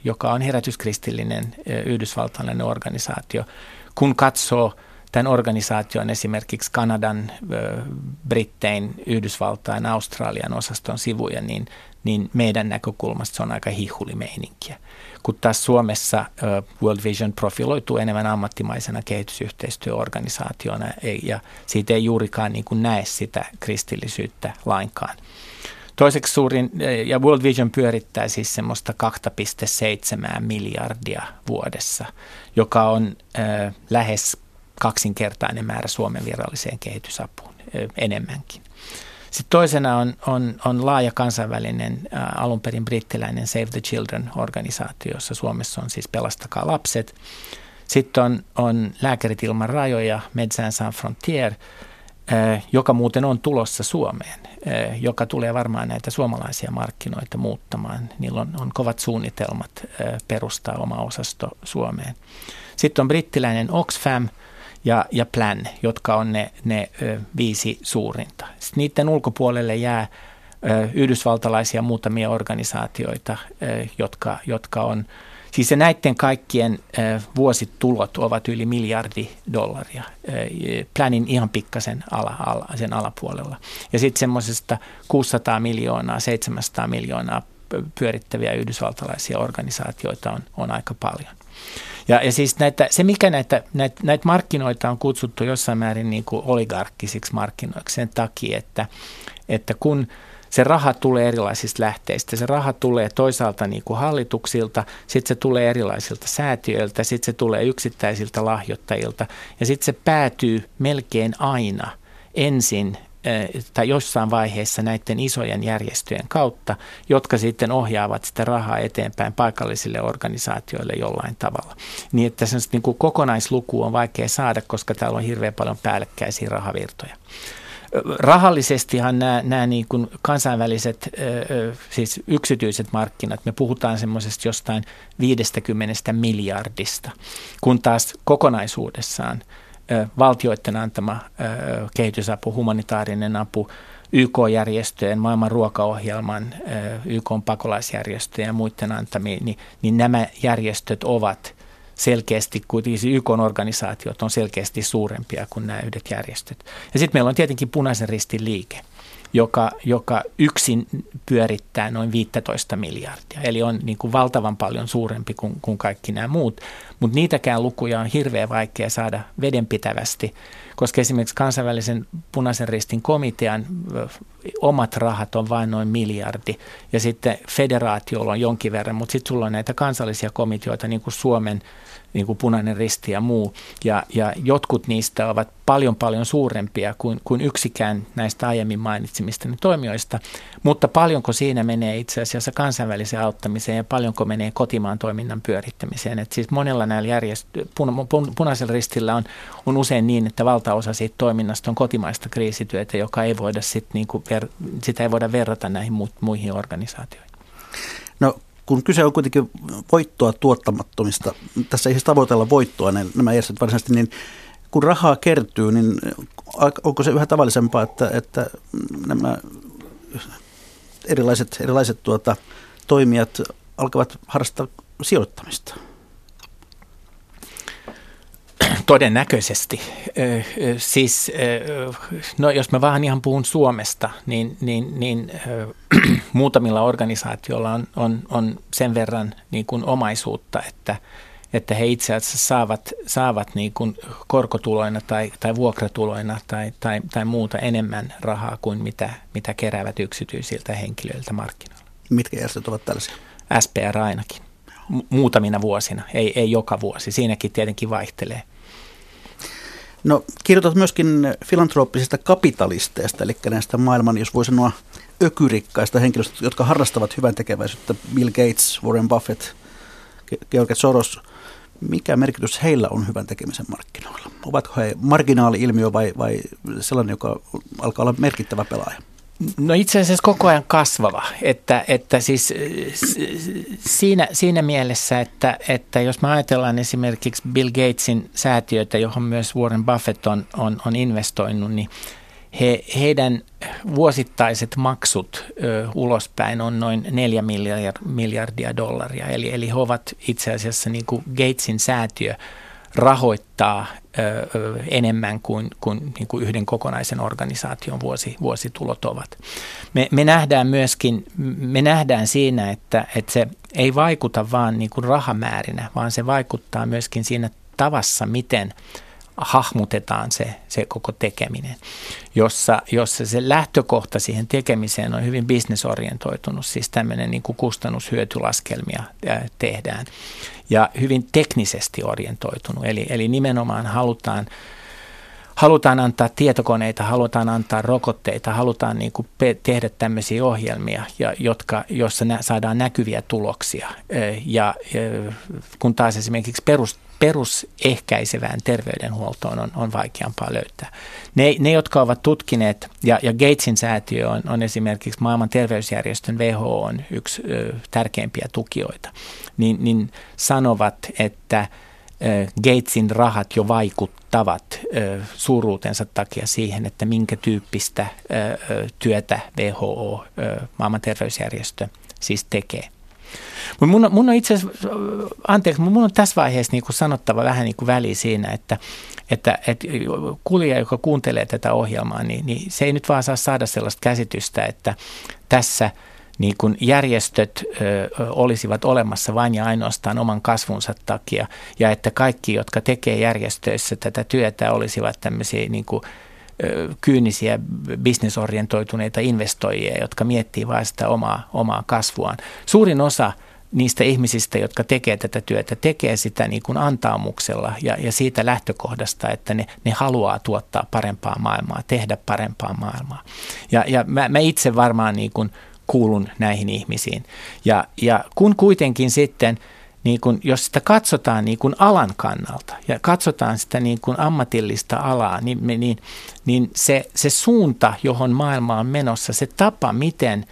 joka on herätyskristillinen ö, yhdysvaltalainen organisaatio. Kun katsoo tämän organisaation esimerkiksi Kanadan, Brittein, Yhdysvaltain, Australian osaston sivuja, niin, niin meidän näkökulmasta se on aika hihulimeininkiä. Kun taas Suomessa World Vision profiloituu enemmän ammattimaisena kehitysyhteistyöorganisaationa ja siitä ei juurikaan niin kuin näe sitä kristillisyyttä lainkaan. Toiseksi suurin, ja World Vision pyörittää siis semmoista 2,7 miljardia vuodessa, joka on äh, lähes kaksinkertainen määrä Suomen viralliseen kehitysapuun enemmänkin. Sitten toisena on, on, on laaja kansainvälinen alun perin brittiläinen Save the Children-organisaatio, jossa Suomessa on siis Pelastakaa lapset. Sitten on, on Lääkärit ilman rajoja, Médecins Sans Frontier, joka muuten on tulossa Suomeen, joka tulee varmaan näitä suomalaisia markkinoita muuttamaan. Niillä on, on kovat suunnitelmat perustaa oma osasto Suomeen. Sitten on brittiläinen Oxfam – ja, ja Plan, jotka on ne, ne ö, viisi suurinta. Sitten niiden ulkopuolelle jää ö, yhdysvaltalaisia muutamia organisaatioita, ö, jotka, jotka on, siis se näiden kaikkien vuositulot ovat yli miljardi dollaria. Planin ihan pikkasen ala, ala, sen alapuolella. Ja sitten semmoisesta 600 miljoonaa, 700 miljoonaa pyörittäviä yhdysvaltalaisia organisaatioita on, on aika paljon. Ja, ja siis näitä, se, mikä näitä, näitä, näitä markkinoita on kutsuttu jossain määrin niin kuin oligarkkisiksi markkinoiksi sen takia, että, että kun se raha tulee erilaisista lähteistä. Se raha tulee toisaalta niin kuin hallituksilta, sitten se tulee erilaisilta säätiöiltä, sitten se tulee yksittäisiltä lahjoittajilta ja sitten se päätyy melkein aina ensin tai jossain vaiheessa näiden isojen järjestöjen kautta, jotka sitten ohjaavat sitä rahaa eteenpäin paikallisille organisaatioille jollain tavalla. Niin että se niin kuin kokonaisluku on vaikea saada, koska täällä on hirveän paljon päällekkäisiä rahavirtoja. Rahallisestihan nämä, nämä niin kuin kansainväliset, siis yksityiset markkinat, me puhutaan semmoisesta jostain 50 miljardista, kun taas kokonaisuudessaan – valtioiden antama kehitysapu, humanitaarinen apu, YK-järjestöjen, maailman ruokaohjelman, YK pakolaisjärjestöjen ja muiden antamiin, niin, niin nämä järjestöt ovat selkeästi, kuitenkin YK-organisaatiot on selkeästi suurempia kuin nämä yhdet järjestöt. Ja sitten meillä on tietenkin punaisen ristin liike – joka, joka yksin pyörittää noin 15 miljardia. Eli on niin kuin valtavan paljon suurempi kuin, kuin kaikki nämä muut. Mutta niitäkään lukuja on hirveän vaikea saada vedenpitävästi, koska esimerkiksi kansainvälisen punaisen ristin komitean omat rahat on vain noin miljardi. Ja sitten federaatiolla on jonkin verran, mutta sitten sulla on näitä kansallisia komiteoita, niin kuin Suomen niin kuin punainen risti ja muu. Ja, ja jotkut niistä ovat paljon paljon suurempia kuin, kuin yksikään näistä aiemmin mainitsemista toimijoista, mutta paljonko siinä menee itse asiassa kansainväliseen auttamiseen ja paljonko menee kotimaan toiminnan pyörittämiseen. Et siis monella näillä järjest- pun- pun- punaisella ristillä on, on usein niin, että valtaosa siitä toiminnasta on kotimaista kriisityötä, joka ei voida sit niinku ver- sitä ei voida verrata näihin mu- muihin organisaatioihin. No kun kyse on kuitenkin voittoa tuottamattomista, tässä ei siis tavoitella voittoa ne, nämä järjestöt varsinaisesti, niin kun rahaa kertyy, niin onko se yhä tavallisempaa, että, että nämä erilaiset, erilaiset tuota, toimijat alkavat harrastaa sijoittamista? Todennäköisesti. Siis, no jos mä vaan ihan puhun Suomesta, niin, niin, niin (clears throat) muutamilla organisaatioilla on, on, on sen verran niin kuin omaisuutta, että, että he itse asiassa saavat, saavat niin kuin korkotuloina tai, tai vuokratuloina tai, tai, tai muuta enemmän rahaa kuin mitä, mitä keräävät yksityisiltä henkilöiltä markkinoilla. Mitkä järjestöt ovat tällaisia? SPR ainakin. Muutamina vuosina, ei, ei joka vuosi. Siinäkin tietenkin vaihtelee. No kirjoitat myöskin filantrooppisista kapitalisteista, eli näistä maailman, jos voi sanoa, ökyrikkaista henkilöistä, jotka harrastavat hyvän tekeväisyyttä. Bill Gates, Warren Buffett, George Soros. Mikä merkitys heillä on hyvän tekemisen markkinoilla? Ovatko he marginaali-ilmiö vai, vai sellainen, joka alkaa olla merkittävä pelaaja? No itse asiassa koko ajan kasvava, että, että siis siinä, siinä mielessä, että, että jos me ajatellaan esimerkiksi Bill Gatesin säätiöitä, johon myös Warren Buffett on, on, on investoinut, niin he, heidän vuosittaiset maksut ö, ulospäin on noin 4 miljardia, miljardia dollaria, eli, eli he ovat itse asiassa niin kuin Gatesin säätiö rahoittaa enemmän kuin, kuin, niin kuin yhden kokonaisen organisaation vuosi, vuositulot ovat. Me, me nähdään myöskin, me nähdään siinä, että, että se ei vaikuta vaan niin kuin rahamäärinä, vaan se vaikuttaa myöskin siinä tavassa, miten hahmotetaan se, se koko tekeminen, jossa, jossa se lähtökohta siihen tekemiseen on hyvin bisnesorientoitunut, siis tämmöinen niin kuin kustannushyötylaskelmia tehdään ja hyvin teknisesti orientoitunut. Eli, eli nimenomaan halutaan, halutaan antaa tietokoneita, halutaan antaa rokotteita, halutaan niin kuin tehdä tämmöisiä ohjelmia, ja, jotka, joissa nä, saadaan näkyviä tuloksia. Ja, kun taas esimerkiksi perus, perusehkäisevään terveydenhuoltoon on, on vaikeampaa löytää. Ne, ne jotka ovat tutkineet, ja, ja Gatesin säätiö on, on esimerkiksi maailman terveysjärjestön WHO on yksi ö, tärkeimpiä tukijoita, niin, niin sanovat, että Gatesin rahat jo vaikuttavat suuruutensa takia siihen, että minkä tyyppistä työtä WHO, maailman terveysjärjestö, siis tekee. Mutta mun, mun on itse asiassa, anteeksi, mun on tässä vaiheessa niin kuin sanottava vähän niin kuin väli siinä, että, että, että kulja, joka kuuntelee tätä ohjelmaa, niin, niin se ei nyt vaan saa saada sellaista käsitystä, että tässä niin kuin järjestöt ö, olisivat olemassa vain ja ainoastaan oman kasvunsa takia ja että kaikki, jotka tekee järjestöissä tätä työtä, olisivat tämmöisiä niin kuin, kyynisiä bisnesorientoituneita investoijia, jotka miettii vain sitä omaa, omaa kasvuaan. Suurin osa niistä ihmisistä, jotka tekee tätä työtä, tekee sitä niin kuin antaumuksella ja, ja siitä lähtökohdasta, että ne, ne haluaa tuottaa parempaa maailmaa, tehdä parempaa maailmaa. Ja, ja mä, mä itse varmaan niin kuin kuulun näihin ihmisiin. Ja, ja kun kuitenkin sitten – niin kun, jos sitä katsotaan niin kun alan kannalta ja katsotaan sitä niin kun ammatillista alaa, niin, niin, niin se, se suunta, johon maailma on menossa, se tapa, miten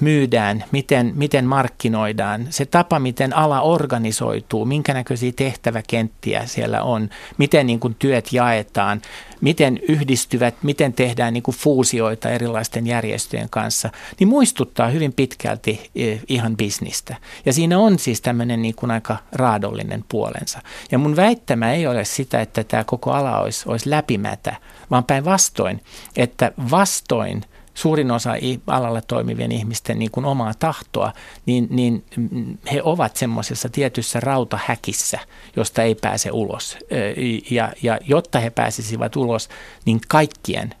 myydään, miten, miten markkinoidaan, se tapa, miten ala organisoituu, minkä näköisiä tehtäväkenttiä siellä on, miten niin kuin työt jaetaan, miten yhdistyvät, miten tehdään niin kuin fuusioita erilaisten järjestöjen kanssa, niin muistuttaa hyvin pitkälti ihan bisnistä. Ja siinä on siis tämmöinen niin kuin aika raadollinen puolensa. Ja mun väittämä ei ole sitä, että tämä koko ala olisi, olisi läpimätä, vaan päinvastoin, että vastoin – suurin osa alalla toimivien ihmisten niin kuin omaa tahtoa, niin, niin he ovat semmoisessa tietyssä rautahäkissä, josta ei pääse ulos. Ja, ja jotta he pääsisivät ulos, niin kaikkien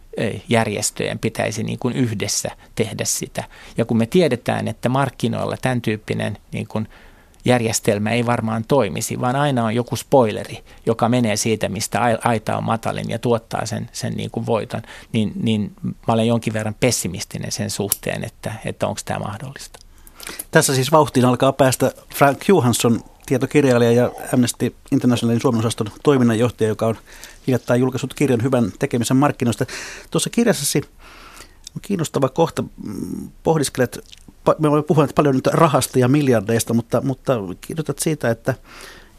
järjestöjen pitäisi niin kuin yhdessä tehdä sitä. Ja kun me tiedetään, että markkinoilla tämän tyyppinen niin kuin järjestelmä ei varmaan toimisi, vaan aina on joku spoileri, joka menee siitä, mistä aita on matalin ja tuottaa sen, sen niin kuin voiton, niin, niin mä olen jonkin verran pessimistinen sen suhteen, että, että onko tämä mahdollista. Tässä siis vauhtiin alkaa päästä Frank Johansson, tietokirjailija ja Amnesty Internationalin Suomen osaston toiminnanjohtaja, joka on hiljattain julkaissut kirjan hyvän tekemisen markkinoista. Tuossa kirjassasi on kiinnostava kohta, mm, pohdiskelet me olemme puhuneet paljon nyt rahasta ja miljardeista, mutta, mutta kirjoitat siitä, että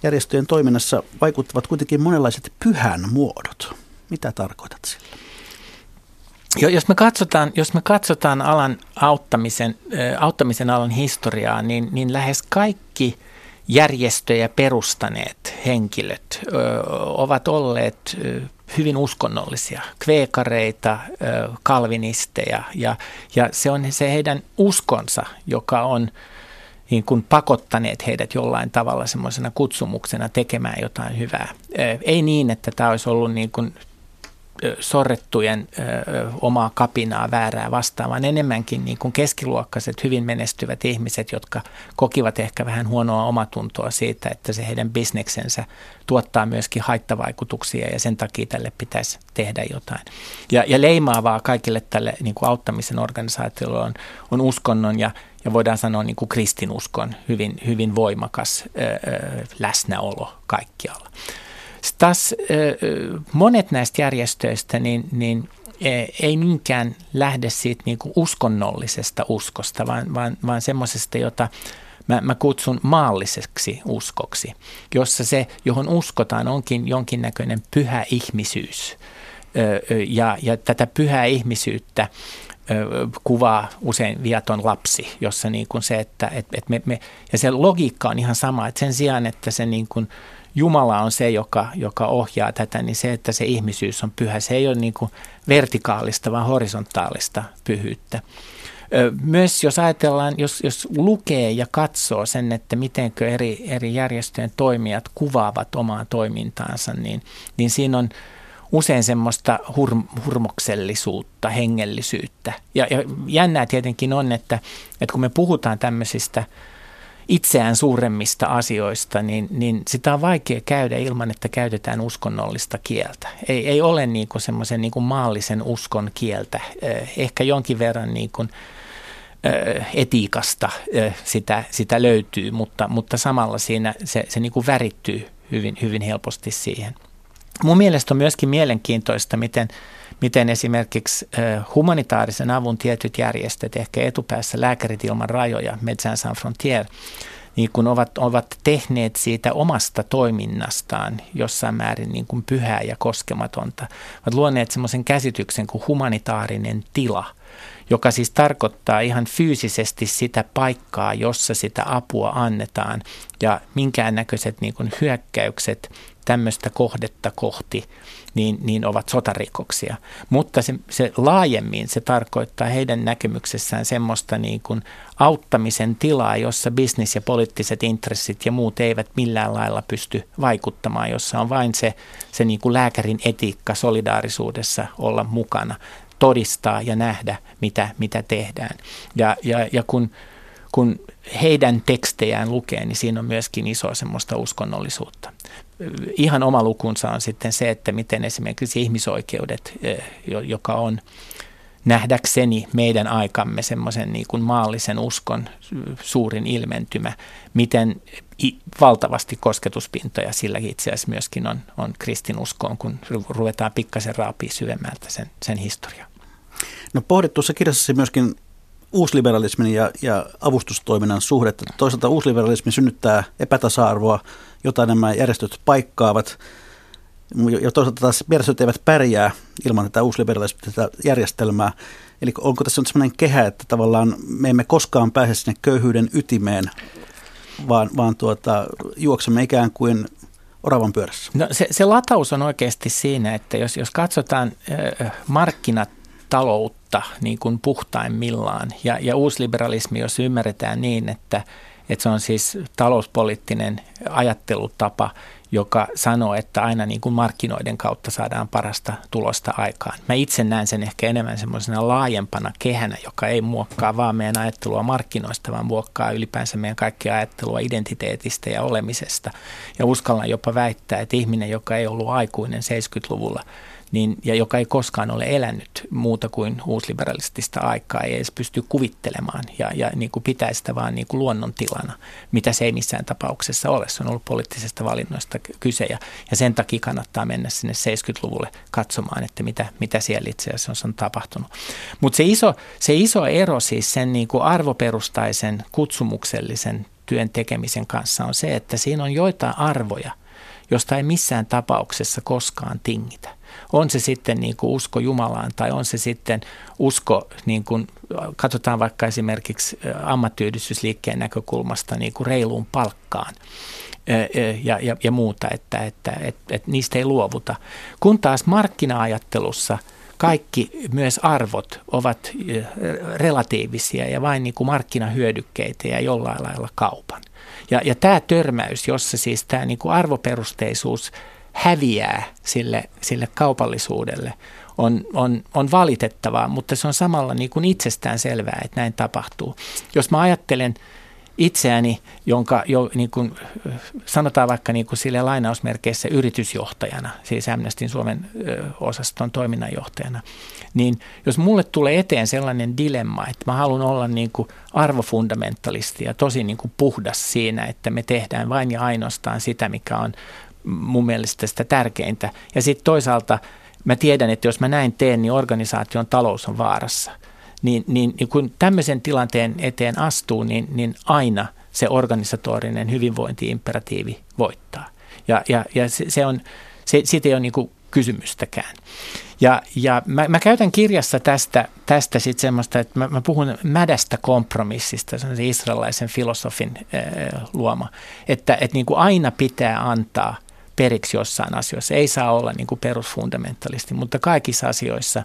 järjestöjen toiminnassa vaikuttavat kuitenkin monenlaiset pyhän muodot. Mitä tarkoitat sillä? Jo, jos, me katsotaan, jos me katsotaan alan auttamisen, auttamisen alan historiaa, niin, niin lähes kaikki järjestöjä perustaneet henkilöt ö, ovat olleet hyvin uskonnollisia, kveekareita, kalvinisteja ja, ja se on se heidän uskonsa, joka on niin kuin pakottaneet heidät jollain tavalla semmoisena kutsumuksena tekemään jotain hyvää. Ei niin, että tämä olisi ollut niin kuin sorrettujen ö, omaa kapinaa väärää vastaan, vaan enemmänkin niin kuin keskiluokkaiset, hyvin menestyvät ihmiset, jotka kokivat ehkä vähän huonoa omatuntoa siitä, että se heidän bisneksensä tuottaa myöskin haittavaikutuksia ja sen takia tälle pitäisi tehdä jotain. Ja, ja leimaavaa kaikille tälle niin kuin auttamisen organisaatiolle on, on uskonnon ja, ja voidaan sanoa niin kuin kristinuskon hyvin, hyvin voimakas ö, ö, läsnäolo kaikkialla taas monet näistä järjestöistä niin, niin ei niinkään lähde siitä niin kuin uskonnollisesta uskosta, vaan, vaan, vaan semmoisesta, jota mä, mä kutsun maalliseksi uskoksi, jossa se, johon uskotaan, onkin jonkinnäköinen pyhä ihmisyys. Ja, ja tätä pyhää ihmisyyttä kuvaa usein viaton lapsi, jossa niin kuin se, että et, et me, me, ja se logiikka on ihan sama, että sen sijaan, että se niin kuin Jumala on se, joka, joka ohjaa tätä, niin se, että se ihmisyys on pyhä, se ei ole niin kuin vertikaalista, vaan horisontaalista pyhyyttä. Myös jos ajatellaan, jos, jos lukee ja katsoo sen, että miten eri, eri järjestöjen toimijat kuvaavat omaa toimintaansa, niin, niin siinä on usein semmoista hur, hurmoksellisuutta, hengellisyyttä. Ja, ja jännää tietenkin on, että, että kun me puhutaan tämmöisistä – itseään suuremmista asioista, niin, niin sitä on vaikea käydä ilman, että käytetään uskonnollista kieltä. Ei, ei ole niin kuin semmoisen niin kuin maallisen uskon kieltä. Eh, ehkä jonkin verran niin kuin, eh, etiikasta eh, sitä, sitä löytyy, mutta, mutta samalla siinä se, se niin kuin värittyy hyvin, hyvin helposti siihen. Mun mielestä on myöskin mielenkiintoista, miten – miten esimerkiksi humanitaarisen avun tietyt järjestöt, ehkä etupäässä Lääkärit ilman rajoja, Médecins Sans Frontières, niin kun ovat, ovat tehneet siitä omasta toiminnastaan jossain määrin niin kuin pyhää ja koskematonta. Ovat luoneet semmoisen käsityksen kuin humanitaarinen tila, joka siis tarkoittaa ihan fyysisesti sitä paikkaa, jossa sitä apua annetaan ja minkäännäköiset niin kuin hyökkäykset tämmöistä kohdetta kohti niin, niin ovat sotarikoksia. Mutta se, se laajemmin se tarkoittaa heidän näkemyksessään semmoista niin kuin auttamisen tilaa, jossa bisnis ja poliittiset intressit ja muut eivät millään lailla pysty vaikuttamaan, jossa on vain se, se niin kuin lääkärin etiikka solidaarisuudessa olla mukana, todistaa ja nähdä, mitä, mitä tehdään. Ja, ja, ja kun, kun heidän tekstejään lukee, niin siinä on myöskin iso semmoista uskonnollisuutta ihan oma lukunsa on sitten se, että miten esimerkiksi ihmisoikeudet, eh, joka on nähdäkseni meidän aikamme semmoisen niin kuin maallisen uskon suurin ilmentymä, miten valtavasti kosketuspintoja sillä itse asiassa myöskin on, on kristinuskoon, kun ruvetaan pikkasen raapia syvemmältä sen, sen historiaa. No pohdit tuossa kirjassasi myöskin uusliberalismin ja, ja avustustoiminnan suhdetta. Toisaalta uusliberalismi synnyttää epätasa-arvoa, jota nämä järjestöt paikkaavat. Ja toisaalta taas järjestöt eivät pärjää ilman tätä uusliberalismista järjestelmää. Eli onko tässä sellainen kehä, että tavallaan me emme koskaan pääse sinne köyhyyden ytimeen, vaan, vaan tuota, juoksemme ikään kuin oravan pyörässä? No se, se lataus on oikeasti siinä, että jos, jos katsotaan äh, markkinataloutta niin kuin puhtaimmillaan ja, ja uusliberalismi, jos ymmärretään niin, että, että se on siis talouspoliittinen ajattelutapa, joka sanoo, että aina niin kuin markkinoiden kautta saadaan parasta tulosta aikaan. Mä itse näen sen ehkä enemmän semmoisena laajempana kehänä, joka ei muokkaa vaan meidän ajattelua markkinoista, vaan muokkaa ylipäänsä meidän kaikki ajattelua identiteetistä ja olemisesta. Ja uskallan jopa väittää, että ihminen, joka ei ollut aikuinen 70-luvulla, niin, ja joka ei koskaan ole elänyt muuta kuin uusliberalistista aikaa, ei edes pysty kuvittelemaan ja, ja niin kuin pitää sitä vaan niin kuin luonnontilana, mitä se ei missään tapauksessa ole. Se on ollut poliittisesta valinnoista kyse ja, ja sen takia kannattaa mennä sinne 70-luvulle katsomaan, että mitä, mitä siellä itse asiassa on tapahtunut. Mutta se iso, se iso ero siis sen niin kuin arvoperustaisen kutsumuksellisen työn tekemisen kanssa on se, että siinä on joitain arvoja, josta ei missään tapauksessa koskaan tingitä. On se sitten niin kuin usko Jumalaan tai on se sitten usko, niin kuin, katsotaan vaikka esimerkiksi ammattiyhdistysliikkeen näkökulmasta niin kuin reiluun palkkaan ja, ja, ja muuta, että, että, että, että niistä ei luovuta. Kun taas markkina-ajattelussa kaikki myös arvot ovat relatiivisia ja vain niin kuin markkinahyödykkeitä ja jollain lailla kaupan. Ja, ja tämä törmäys, jossa siis tämä niin kuin arvoperusteisuus häviää sille, sille kaupallisuudelle, on, on, on valitettavaa, mutta se on samalla niin kuin itsestään selvää, että näin tapahtuu. Jos mä ajattelen itseäni, jonka jo niin kuin, sanotaan vaikka niin kuin sille lainausmerkeissä yritysjohtajana, siis Amnestin Suomen osaston toiminnanjohtajana, niin jos mulle tulee eteen sellainen dilemma, että mä haluan olla niin kuin arvofundamenttalisti ja tosi niin kuin puhdas siinä, että me tehdään vain ja ainoastaan sitä, mikä on mun mielestä sitä tärkeintä. Ja sitten toisaalta mä tiedän, että jos mä näin teen, niin organisaation talous on vaarassa. Niin, niin, niin kun tämmöisen tilanteen eteen astuu, niin, niin aina se organisatorinen hyvinvointiimperatiivi voittaa. Ja, ja, ja se, se on, se, siitä ei ole niin kysymystäkään. Ja, ja mä, mä käytän kirjassa tästä, tästä sitten semmoista, että mä, mä puhun mädästä kompromissista, se on se israelaisen filosofin äh, luoma, että, että niin kuin aina pitää antaa – periksi jossain asioissa. Ei saa olla niin kuin perusfundamentalisti, mutta kaikissa asioissa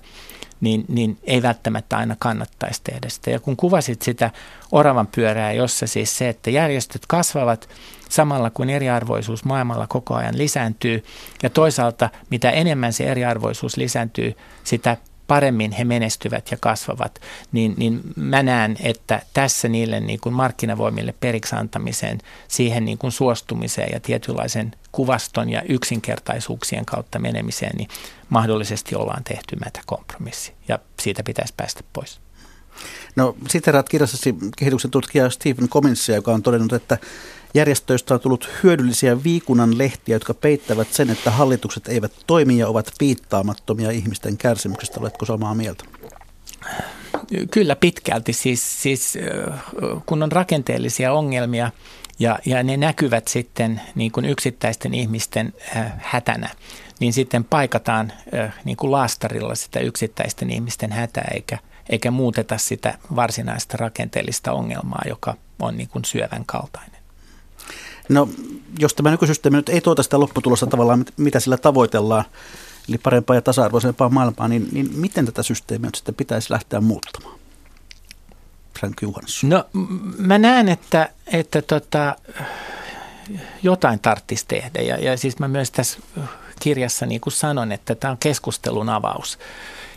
niin, niin ei välttämättä aina kannattaisi tehdä sitä. Ja kun kuvasit sitä oravan pyörää, jossa siis se, että järjestöt kasvavat samalla kun eriarvoisuus maailmalla koko ajan lisääntyy ja toisaalta mitä enemmän se eriarvoisuus lisääntyy, sitä paremmin he menestyvät ja kasvavat, niin, niin mä näen, että tässä niille niin kuin markkinavoimille periksi antamiseen, siihen niin kuin suostumiseen ja tietynlaisen kuvaston ja yksinkertaisuuksien kautta menemiseen, niin mahdollisesti ollaan tehty mätä kompromissi ja siitä pitäisi päästä pois. No siteraat kirjassasi kehityksen tutkija Stephen Comminsia, joka on todennut, että järjestöistä on tullut hyödyllisiä viikunnan lehtiä, jotka peittävät sen, että hallitukset eivät toimi ja ovat piittaamattomia ihmisten kärsimyksestä. Oletko samaa mieltä? Kyllä pitkälti. Siis, siis kun on rakenteellisia ongelmia ja, ja ne näkyvät sitten niin kuin yksittäisten ihmisten hätänä, niin sitten paikataan niin kuin laastarilla sitä yksittäisten ihmisten hätää eikä, eikä muuteta sitä varsinaista rakenteellista ongelmaa, joka on niin kuin syövän kaltainen. No, jos tämä nykysysteemi nyt ei tuota sitä lopputulosta tavallaan, mitä sillä tavoitellaan, eli parempaa ja tasa-arvoisempaa maailmaa, niin, niin miten tätä systeemiä nyt sitten pitäisi lähteä muuttamaan? Frank Johansson. No, mä näen, että, että tota, jotain tarvitsisi tehdä. Ja, ja siis mä myös tässä kirjassa niin kuin sanon, että tämä on keskustelun avaus.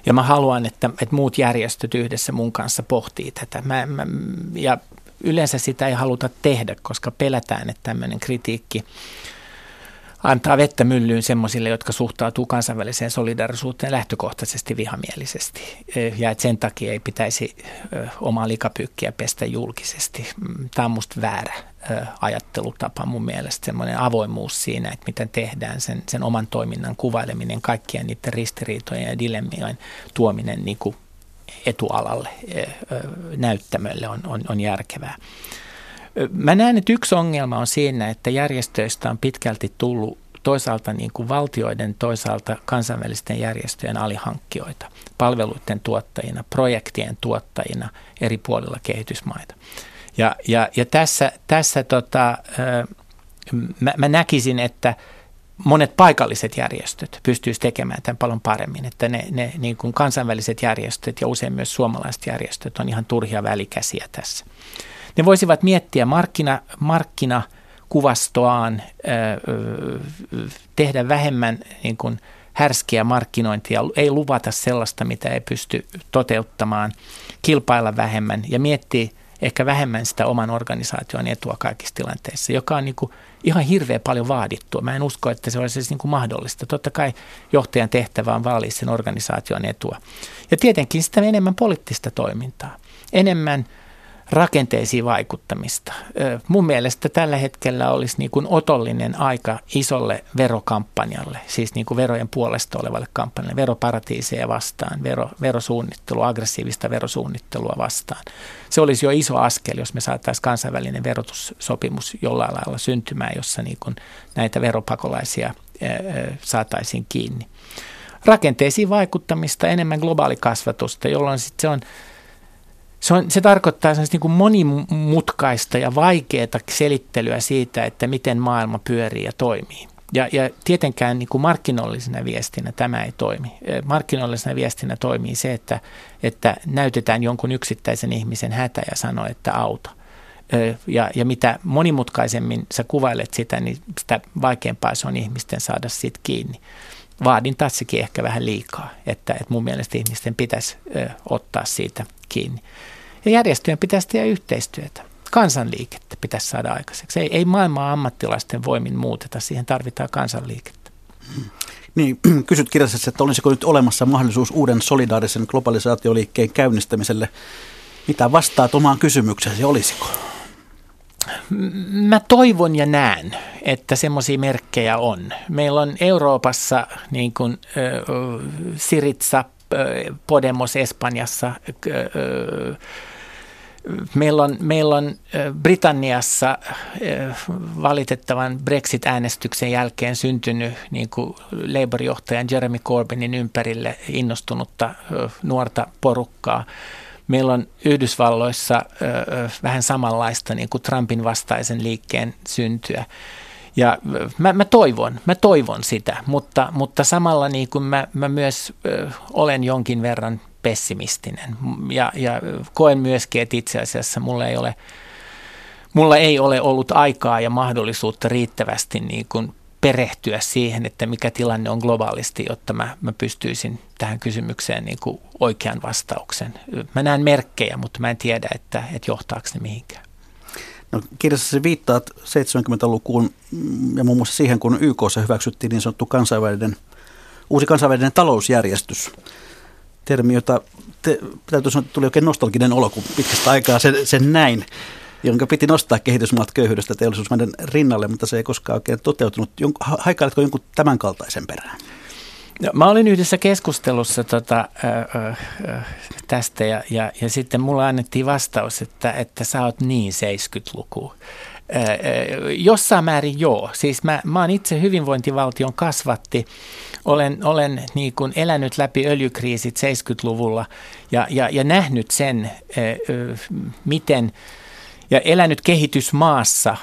Ja mä haluan, että, että muut järjestöt yhdessä mun kanssa pohtii tätä. Mä, mä, ja yleensä sitä ei haluta tehdä, koska pelätään, että tämmöinen kritiikki antaa vettä myllyyn semmoisille, jotka suhtautuu kansainväliseen solidarisuuteen lähtökohtaisesti vihamielisesti. Ja että sen takia ei pitäisi omaa likapyykkiä pestä julkisesti. Mm, Tämä on musta väärä ajattelutapa mun mielestä, semmoinen avoimuus siinä, että miten tehdään sen, sen oman toiminnan kuvaileminen, kaikkien niiden ristiriitojen ja dilemmien tuominen niin kuin etualalle, näyttämölle on, on, on järkevää. Mä näen, että yksi ongelma on siinä, että järjestöistä on pitkälti tullut toisaalta niin kuin valtioiden, toisaalta kansainvälisten järjestöjen alihankkijoita, palveluiden tuottajina, projektien tuottajina eri puolilla kehitysmaita. Ja, ja, ja tässä, tässä tota, mä, mä näkisin, että monet paikalliset järjestöt pystyisivät tekemään tämän paljon paremmin, että ne, ne niin kuin kansainväliset järjestöt ja usein myös suomalaiset järjestöt on ihan turhia välikäsiä tässä. Ne voisivat miettiä markkina, markkina kuvastoaan, tehdä vähemmän niin kuin härskiä markkinointia, ei luvata sellaista, mitä ei pysty toteuttamaan, kilpailla vähemmän ja miettiä ehkä vähemmän sitä oman organisaation etua kaikissa tilanteissa, joka on niin kuin ihan hirveän paljon vaadittua. Mä en usko, että se olisi siis niin kuin mahdollista. Totta kai johtajan tehtävä on vaalia sen organisaation etua. Ja tietenkin sitä enemmän poliittista toimintaa, enemmän – rakenteisiin vaikuttamista. Mun mielestä tällä hetkellä olisi niin kuin otollinen aika isolle verokampanjalle, siis niin kuin verojen puolesta olevalle kampanjalle, veroparatiiseja vastaan, vero, verosuunnittelua, aggressiivista verosuunnittelua vastaan. Se olisi jo iso askel, jos me saataisiin kansainvälinen verotussopimus jollain lailla syntymään, jossa niin kuin näitä veropakolaisia saataisiin kiinni. Rakenteisiin vaikuttamista, enemmän globaalikasvatusta, jolloin sitten se on – se, on, se tarkoittaa niin kuin monimutkaista ja vaikeaa selittelyä siitä, että miten maailma pyörii ja toimii. Ja, ja tietenkään niin kuin markkinoillisena viestinä tämä ei toimi. Markkinoillisena viestinä toimii se, että, että näytetään jonkun yksittäisen ihmisen hätä ja sanoo, että auto. Ja, ja mitä monimutkaisemmin sä kuvailet sitä, niin sitä vaikeampaa se on ihmisten saada siitä kiinni. Vaadin tässäkin ehkä vähän liikaa, että, että mun mielestä ihmisten pitäisi ottaa siitä kiinni. Ja järjestöjen pitäisi tehdä yhteistyötä. Kansanliikettä pitäisi saada aikaiseksi. Ei, ei maailmaa ammattilaisten voimin muuteta, siihen tarvitaan kansanliikettä. Niin, (clears throat) kysyt kirjassa, että olisiko nyt olemassa mahdollisuus uuden solidaarisen globalisaatioliikkeen käynnistämiselle. Mitä vastaat omaan kysymykseesi, olisiko? Mä toivon ja näen, että semmoisia merkkejä on. Meillä on Euroopassa niin kuin, äh, Siritsa, Podemos Espanjassa. Meillä on, meillä on Britanniassa valitettavan Brexit-äänestyksen jälkeen syntynyt niin kuin Labour-johtajan Jeremy Corbynin ympärille innostunutta nuorta porukkaa. Meillä on Yhdysvalloissa vähän samanlaista niin kuin Trumpin vastaisen liikkeen syntyä. Ja mä, mä, toivon, mä toivon sitä, mutta, mutta samalla niin kuin mä, mä myös olen jonkin verran pessimistinen ja, ja koen myöskin, että itse asiassa mulla ei ole, mulla ei ole ollut aikaa ja mahdollisuutta riittävästi niin kuin perehtyä siihen, että mikä tilanne on globaalisti, jotta mä, mä pystyisin tähän kysymykseen niin kuin oikean vastauksen. Mä näen merkkejä, mutta mä en tiedä, että, että johtaako ne mihinkään. No, kirjassa viittaat 70-lukuun ja muun muassa siihen, kun YKssa hyväksyttiin niin sanottu kansainvälinen, uusi kansainvälinen talousjärjestys. Termi, jota te, täytyy sanoa, että tuli oikein nostalginen olo, kun pitkästä aikaa sen, sen näin, jonka piti nostaa kehitysmaat köyhyydestä teollisuusmaiden rinnalle, mutta se ei koskaan oikein toteutunut. Haikailetko jonkun tämän kaltaisen perään? Mä olin yhdessä keskustelussa tota, ö, tästä ja, ja, ja sitten mulla annettiin vastaus, että, että sä oot niin 70-luku. jossain määrin joo. Siis mä, mä oon itse hyvinvointivaltion kasvatti. Olen, olen niin kuin elänyt läpi öljykriisit 70-luvulla ja, ja, ja nähnyt sen, miten – ja elänyt kehitysmaassa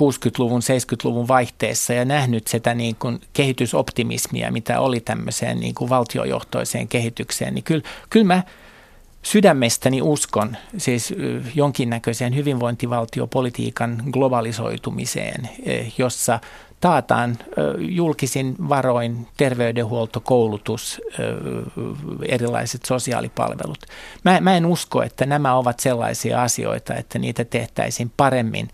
60-luvun, 70-luvun vaihteessa ja nähnyt sitä niin kuin kehitysoptimismia, mitä oli tämmöiseen niin kuin valtiojohtoiseen kehitykseen, niin kyllä, kyllä mä sydämestäni uskon siis jonkinnäköiseen hyvinvointivaltiopolitiikan globalisoitumiseen, jossa taataan julkisin varoin terveydenhuolto, koulutus, erilaiset sosiaalipalvelut. Mä, mä en usko, että nämä ovat sellaisia asioita, että niitä tehtäisiin paremmin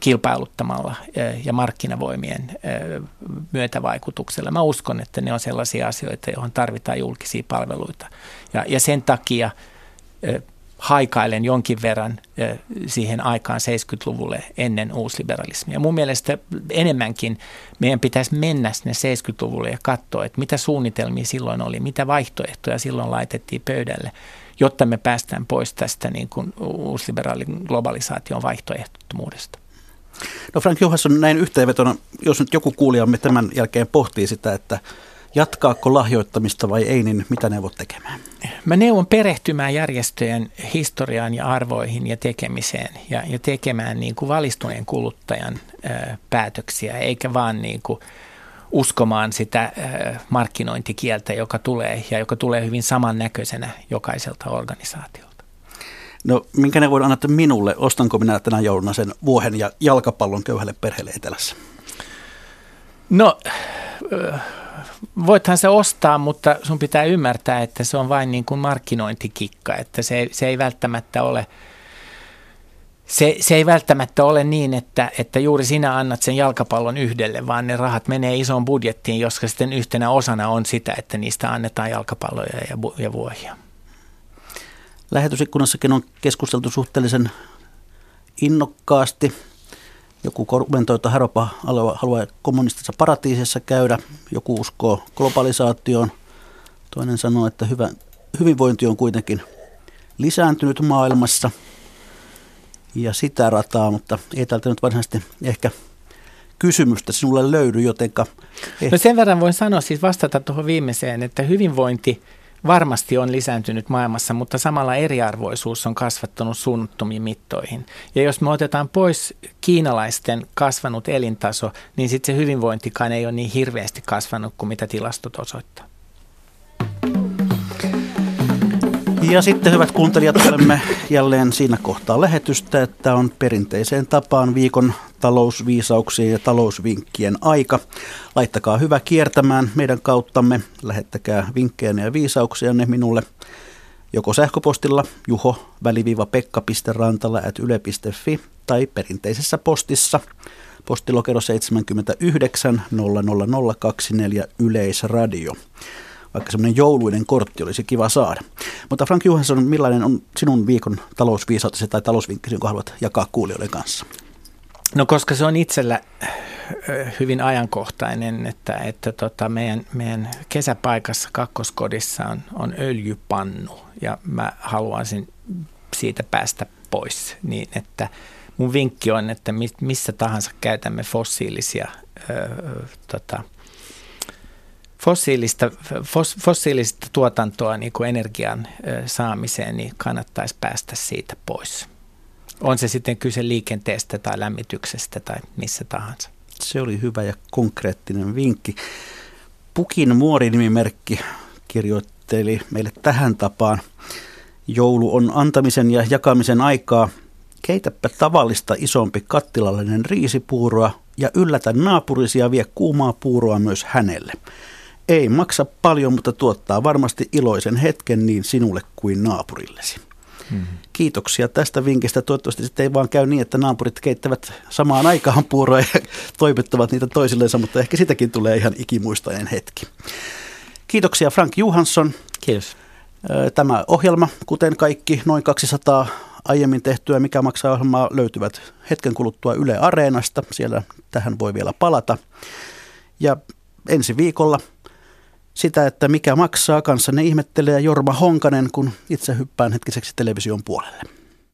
kilpailuttamalla ja markkinavoimien myötävaikutuksella. Mä uskon, että ne on sellaisia asioita, joihin tarvitaan julkisia palveluita. Ja, ja sen takia haikailen jonkin verran siihen aikaan 70-luvulle ennen uusliberalismia. Mun mielestä enemmänkin meidän pitäisi mennä sinne 70-luvulle ja katsoa, että mitä suunnitelmia silloin oli, mitä vaihtoehtoja silloin laitettiin pöydälle, jotta me päästään pois tästä niin kuin uusliberaalin globalisaation vaihtoehdottomuudesta. No Frank Johansson, näin yhteenvetona, jos nyt joku kuulijamme tämän jälkeen pohtii sitä, että jatkaako lahjoittamista vai ei, niin mitä neuvot tekemään? Mä neuvon perehtymään järjestöjen historiaan ja arvoihin ja tekemiseen ja, ja tekemään niin kuin valistuneen kuluttajan ö, päätöksiä, eikä vaan niin kuin uskomaan sitä ö, markkinointikieltä, joka tulee ja joka tulee hyvin samannäköisenä jokaiselta organisaatiolta. No minkä ne voin antaa minulle? Ostanko minä tänä jouluna sen vuohen ja jalkapallon köyhälle perheelle etelässä? No voithan se ostaa, mutta sun pitää ymmärtää, että se on vain niin kuin markkinointikikka, että se, se ei välttämättä ole se, se ei välttämättä ole niin, että, että juuri sinä annat sen jalkapallon yhdelle, vaan ne rahat menee isoon budjettiin, joska sitten yhtenä osana on sitä, että niistä annetaan jalkapalloja ja, ja vuohia. Lähetysikkunassakin on keskusteltu suhteellisen innokkaasti joku kommentoi, että Haropa haluaa kommunistisessa paratiisissa käydä. Joku uskoo globalisaatioon. Toinen sanoo, että hyvä, hyvinvointi on kuitenkin lisääntynyt maailmassa. Ja sitä rataa, mutta ei täältä nyt varsinaisesti ehkä kysymystä sinulle löydy, jotenka... Eh. No sen verran voin sanoa, siis vastata tuohon viimeiseen, että hyvinvointi – varmasti on lisääntynyt maailmassa, mutta samalla eriarvoisuus on kasvattanut suunnattomiin mittoihin. Ja jos me otetaan pois kiinalaisten kasvanut elintaso, niin sitten se hyvinvointikaan ei ole niin hirveästi kasvanut kuin mitä tilastot osoittaa. Ja sitten hyvät kuuntelijat, olemme jälleen siinä kohtaa lähetystä, että on perinteiseen tapaan viikon talousviisauksien ja talousvinkkien aika. Laittakaa hyvä kiertämään meidän kauttamme, lähettäkää vinkkejä ja viisauksia ne minulle joko sähköpostilla juho at yle.fi tai perinteisessä postissa. Postilokero 79 00024 Yleisradio vaikka semmoinen jouluinen kortti olisi kiva saada. Mutta Frank Johansson, millainen on sinun viikon talousviisautesi tai talousvinkkisi, jonka haluat jakaa kuulijoiden kanssa? No koska se on itsellä hyvin ajankohtainen, että, että tota meidän, meidän kesäpaikassa kakkoskodissa on, on öljypannu ja mä haluaisin siitä päästä pois niin, että mun vinkki on, että missä tahansa käytämme fossiilisia ö, tota, fossiilista, fos, fossiilista tuotantoa niin kuin energian saamiseen, niin kannattaisi päästä siitä pois. On se sitten kyse liikenteestä tai lämmityksestä tai missä tahansa. Se oli hyvä ja konkreettinen vinkki. Pukin muorinimimerkki kirjoitteli meille tähän tapaan. Joulu on antamisen ja jakamisen aikaa. Keitäpä tavallista isompi kattilallinen riisipuuroa ja yllätä naapurisia vie kuumaa puuroa myös hänelle. Ei maksa paljon, mutta tuottaa varmasti iloisen hetken niin sinulle kuin naapurillesi. Hmm. Kiitoksia tästä vinkistä. Toivottavasti sitten ei vaan käy niin, että naapurit keittävät samaan aikaan puuroja ja (laughs) toimittavat niitä toisillensa, mutta ehkä sitäkin tulee ihan ikimuistainen hetki. Kiitoksia Frank Johansson. Kiitos. Tämä ohjelma, kuten kaikki noin 200 aiemmin tehtyä Mikä maksaa ohjelmaa, löytyvät hetken kuluttua Yle Areenasta. Siellä tähän voi vielä palata. Ja ensi viikolla – sitä, että mikä maksaa. Kanssanne ihmettelee Jorma Honkanen, kun itse hyppään hetkiseksi television puolelle.